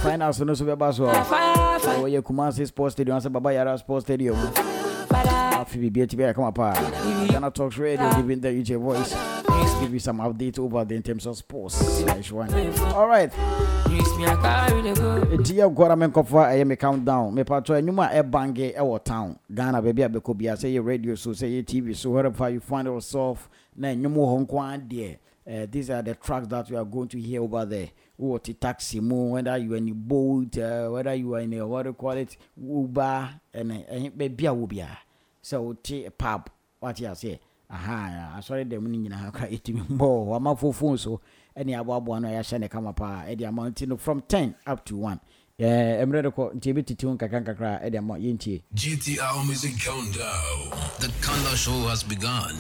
Finals no so bɛba so. Wɔyɛ oh, Kumasi Sports Stadium. Sɛ Baba Yara Sports Stadium. Afei biribi ati bɛyɛ kama paa Ghana Talks Radio giving the UJ voice give you some updates over there in terms of sports nice one. All right. Ɛti yɛ nkɔra me nkɔfa ɛyɛ me countdown mepatɔ anwuma a ɛbange ɛwɔ town. Ghana baabi a bɛkɔ bia sɛ yɛ radio so sɛ yɛ tv so wherever you find yourself na ɛnwom wɔ hɔ nko ara deɛ uh, these are the tracks that we are going to hear over there. What the taxi mo whether you are in a boat uh, whether you are in a what do you call it uber and uh, baabi a wo biara sɛ wote pub wate aseɛ aha asɔre dɛm no nyinaa kora ɛtumi mbɔ hɔ amafo phone so ɛne aboaboa no a yɛahyɛ ne kama paa ɛde ama nti no from 10 up to 1 mmerɛ de kɔ nti ɛbɛtiti wo nkakra nkakra ɛde ama yɛntie
GTR Music Countdown. The Kanda Show has begun.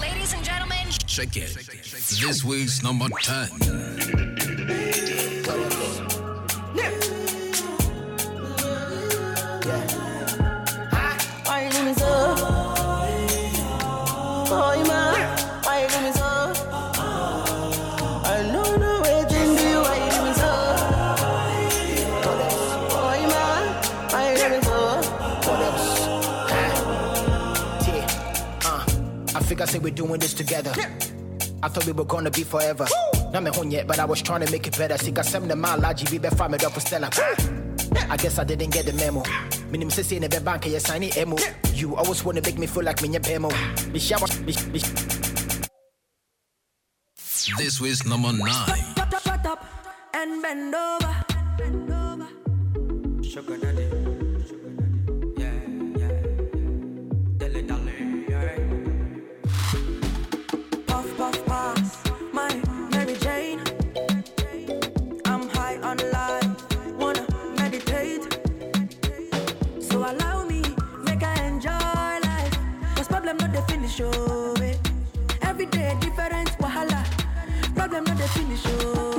Ladies and gentlemen,
Check it. This week's number 10.
We're doing this together. I thought we were gonna be forever. Not me home yet, but I was trying to make it better. See, got some of my logic, be better me up for Stella. I guess I didn't get the memo. Minim say say never bank ya sign it emo. You always wanna make me feel like me your pemo. Me shower, me, me,
This was number 9.
Shut up, shut up, and bend over. Bend over.
Sugar daddy,
oh, eh. Every day different wahala. Problem not the finish, oh,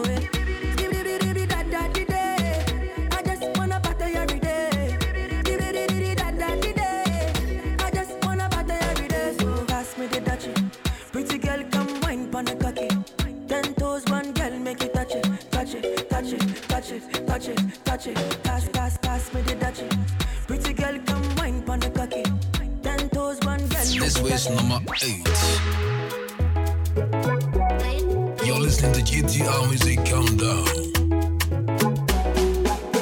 it.
number 8. You're listening to GTR Music Countdown.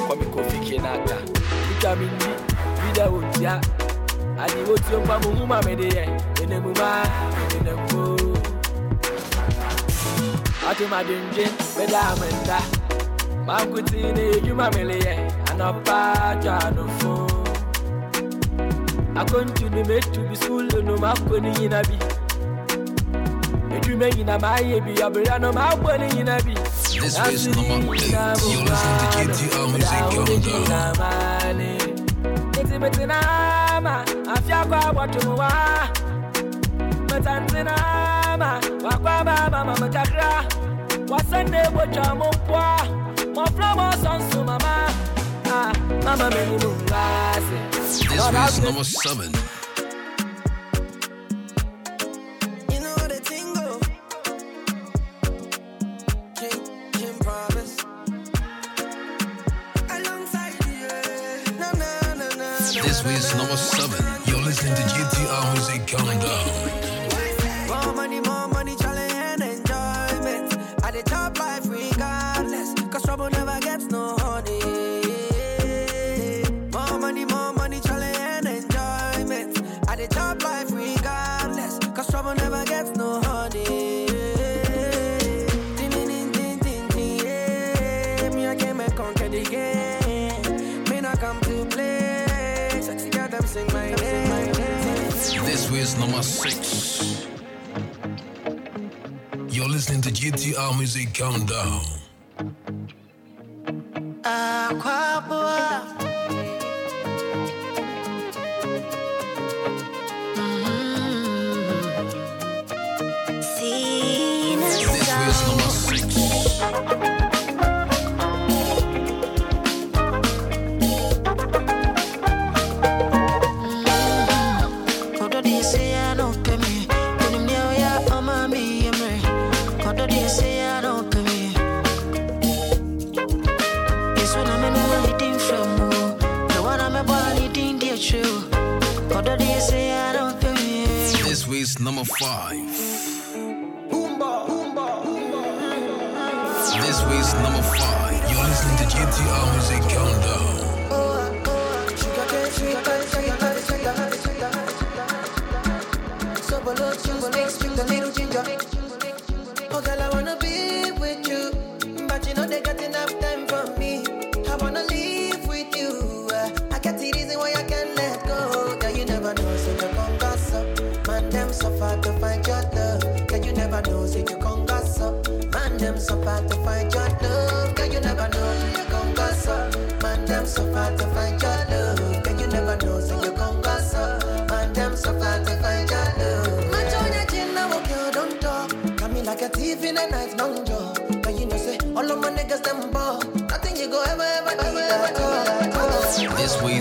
Kwame Kofi Kinaata. Vitamin D, vida wotia. Adi wotio mpa mu huma me de ye. Ene mu ma, ene mu. Ati ma dinje, me amenda. Ma kuti ne yuma me le ye. Anapa jano fo. Akontu ni metu bi sulu no ma ko ni yina bi. Edwuma nyina ma ye bi abira no ma ko ni yina bi.
This week's number 8. You're listening to GTR Music Countdown.
Metimetinama, afya kwa watu wa Metantinama, wakwa baba mama kakra Wasende wocha mupwa, mofla mo sonsu mama Ah, mama meni mungase
This week's number 7. Sing my name.
This week's number six. You're listening to GTR Music Countdown.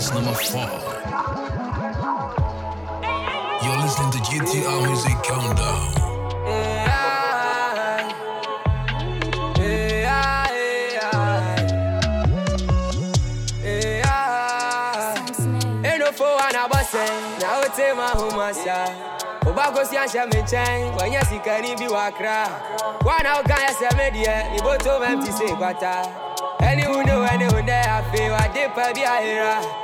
Week's number four. You're listening to GTR Music Countdown.
Ain't no fool and a boss, now it's a man who must Obago si anhyɛ me nkyɛn wanyɛ sikani bi wakra wana woka yɛ sɛ me deɛ meboto mam te sɛ kwata ɛne wo ne w'ane wo ndɛ afei wade pa bi ayera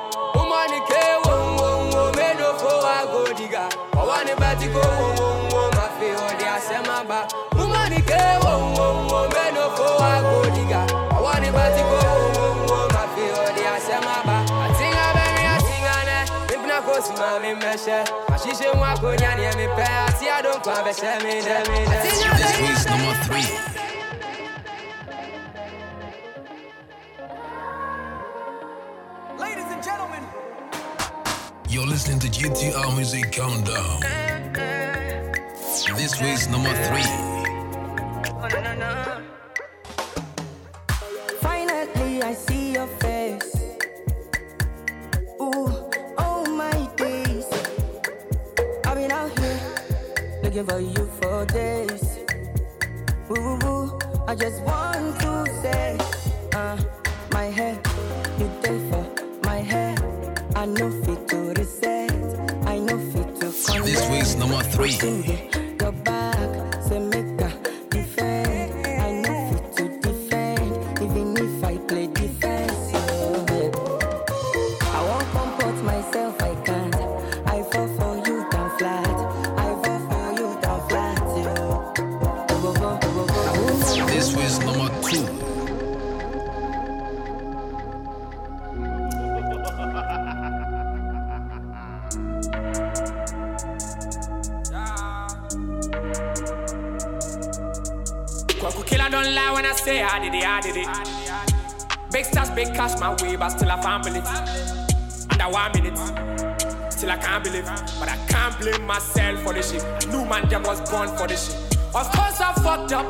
ɔwɔ ne bɛte ko wonwonwo afei ɔde asɛm aba womɔne ke wonwonwo menofo agodiga ɔwɔ ne bɛte ko wonwonwo afei ɔde asɛm aba atenga bɛne atenga nɛ mebena kosi ma memmɛhyɛ mahyehyɛ mu akonya neɛ mepɛ ate adonkwa bɛhyɛ me dɛ me dɛ
This week's number three.
Ladies and gentlemen.
You're listening to GTR Music Countdown. This week's number three.
Finally, I see your face. Ooh, oh my days. I've been out here looking for you for days. Ooh, I just want to say,
number
can't
believe. But I can't blame myself for this shit. I knew man them was born for this shit. Of course I fucked up.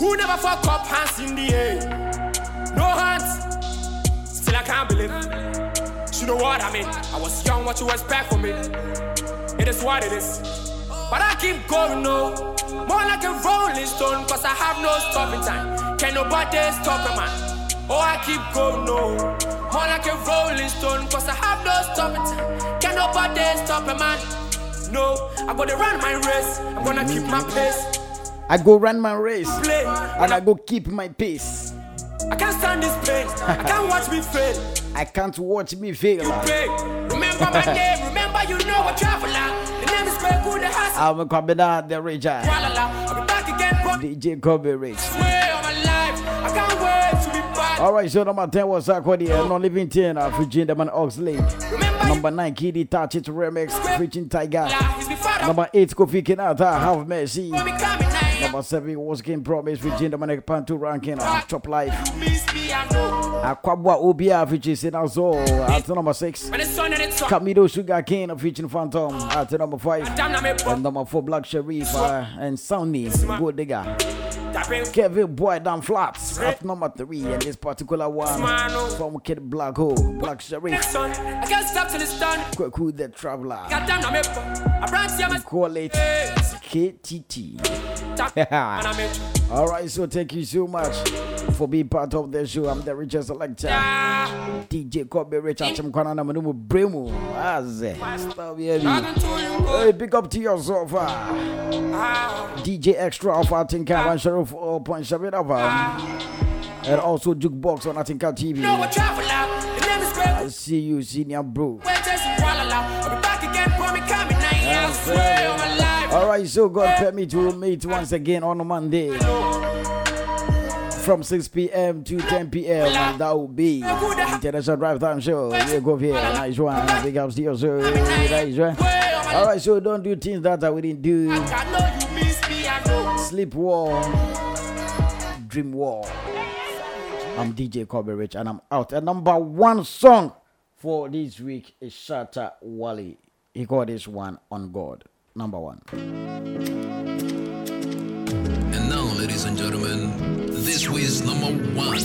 Who never fuck up? Hands in the air. No hands. Still I can't believe. You know what I mean? I was young, what you expect from me? It is what it is. But I keep going, no. More like a rolling stone, cause I have no stopping time. Can nobody stop a man? Oh, I keep going, no. More like a rolling stone, cause I have no stopping time. Can nobody stop a man? No, I'm gonna run my race. I'm gonna keep my pace.
I go run my race
Play.
and I go keep my pace.
I can't stand this pain. I can't watch me fail.
I can't watch me fail.
Pay. Remember my name. Remember you know a traveler. The name is the Hustle.
I'm Kwabena the Ranger.
I'll be back again. Bro.
DJ Cobby Rich.
Way
All right, so number 10 was Aquadia, non living 10 of Virginia Man Oxley. Number nine, Kitty Touch It Remix, featuring Tiger. Number eight, Kofi Kinaata, Have Mercy. Number seven, was Game Promise, featuring Dominic Pantu ranking on Top Life. Akwabwa Obia, featuring Sinazo. At number six, Camidoh Sugar Cane, featuring Phantom. At number five, and number four, Black Sherif uh, and Soundy, Good Digger. Kelvyn Boy Down Flats at number three, and this particular one. Oh. From Kid Black Hole, Black Sherif.
I can't stop till it's done.
Kwaku the Traveler.
Goddamn, I'm a brand new
Call it KTT. All right, so thank you so much for being part of the show. I'm the richest selector. DJ Cobby Rich Achim Kwana na Manumu Bremu. Aze. Stop here. Hey, big up to yourself. ah. DJ Extra of Atinka One Sheriff or Point Shabit of And also Jukebox on Atinka TV.
No, I travel out. The name is Greg.
I see you, senior bro.
We're just in Kuala Lumpur. I'll be back again for me coming now. I swear on my life.
All right, so God permit to meet once again on Monday from 6 p.m. to 10 p.m. And that will be International Drive Time Show. You go here, nice one. Big ups to your show. Nice one. All right, so don't do things that I wouldn't do.
You.
Sleep well, dream well. I'm DJ Cobby Rich, and I'm out. And number one song for this week is Shatta Wale. He got this one on God. Number one.
Ladies and gentlemen, this week's number one.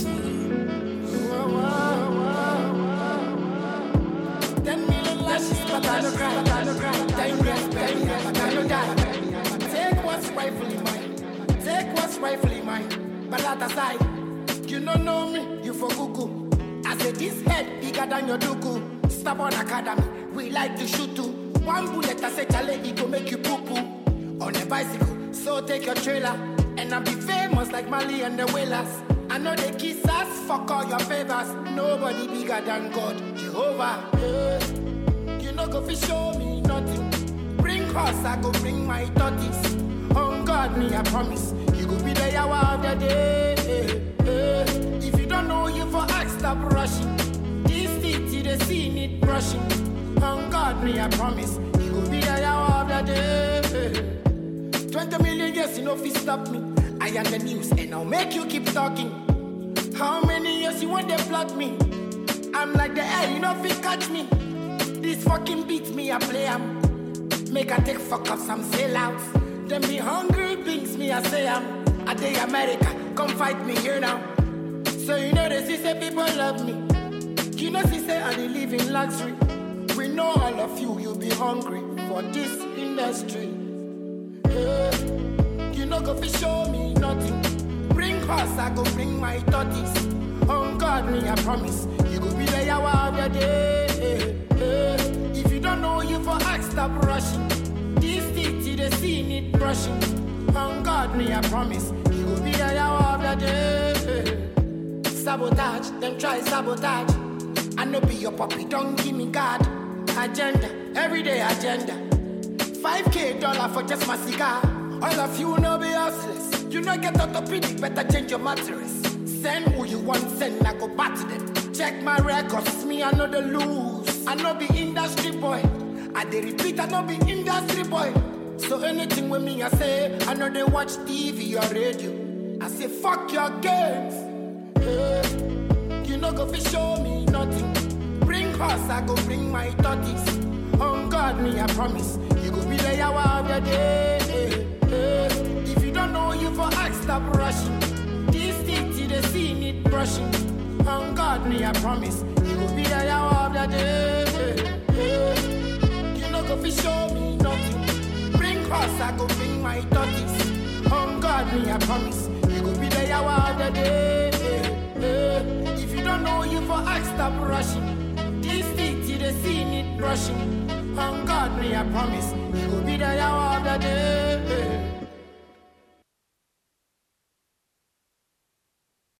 Take what's rightfully mine. Take what's rightfully mine. But that aside, you don't know me, you for Google. I say this head bigger than your dugu. Stop on academy, we like to shoot too. One bullet, I say chale, it make you poo poo. On a bicycle, so take your trailer. And I'll be famous like Mali and the Whalers. I know they kiss us, fuck all your favors. Nobody bigger than God, Jehovah. Yeah. You know, go fi show me nothing. Bring horse, I go bring my tortoise. On God, me, I promise. You go be the hour of the day. eh. If you don't know, you for ask, stop rushing. This city, the sea need brushing. On God, me, I promise. You go be the hour of the day. Eh. 20 million years, you know, stop me. I am the news, and I'll make you keep talking. How many years you want to plot me? I'm like the air, you know, if catch me. This fucking beats me, I play 'em. Make I take fuck up some sellouts. Them be hungry beings, me, I say I'm. I day America, come fight me here now. So you know, they see say people love me. You know, see say I live in luxury. We know all of you, you'll be hungry for this industry. Know, go fi show me nothing. Bring horse, I go bring my tortoise. On God, me, I promise. You go be there of your day. If you don't know, you for ask, stop rushing. This city, the sea need brushing. On God, me, I promise. You go be the hour of your day. Sabotage, them try sabotage. I know be your puppy, don't give me God. Agenda, everyday agenda. 5k dollar for just my cigar. All of you know be hustlers. You know get orthopedic, better change your mattress. Send who you want, send, I go back to them. Check my records, me I know the lose. I know be industry boy. I dey repeat, I know be industry boy. So anything with me I say, I know they watch TV or radio. I say fuck your games. Yeah. You know go fi show me nothing. Bring horse, I go bring my tortoise. On God, me, I promise. You go be the hour of your day. For ask, stop rushing. This city, the sea need brushing. On God, me, I promise. You go be the hour of your day. You know, go fi show me nothing. Bring horse, I go bring my tortoise. On God, me, I promise. You go be the hour of the day. If you don't know, you for ask, stop rushing. This city, the sea need brushing. On God, me, I promise. You go be the hour of the day.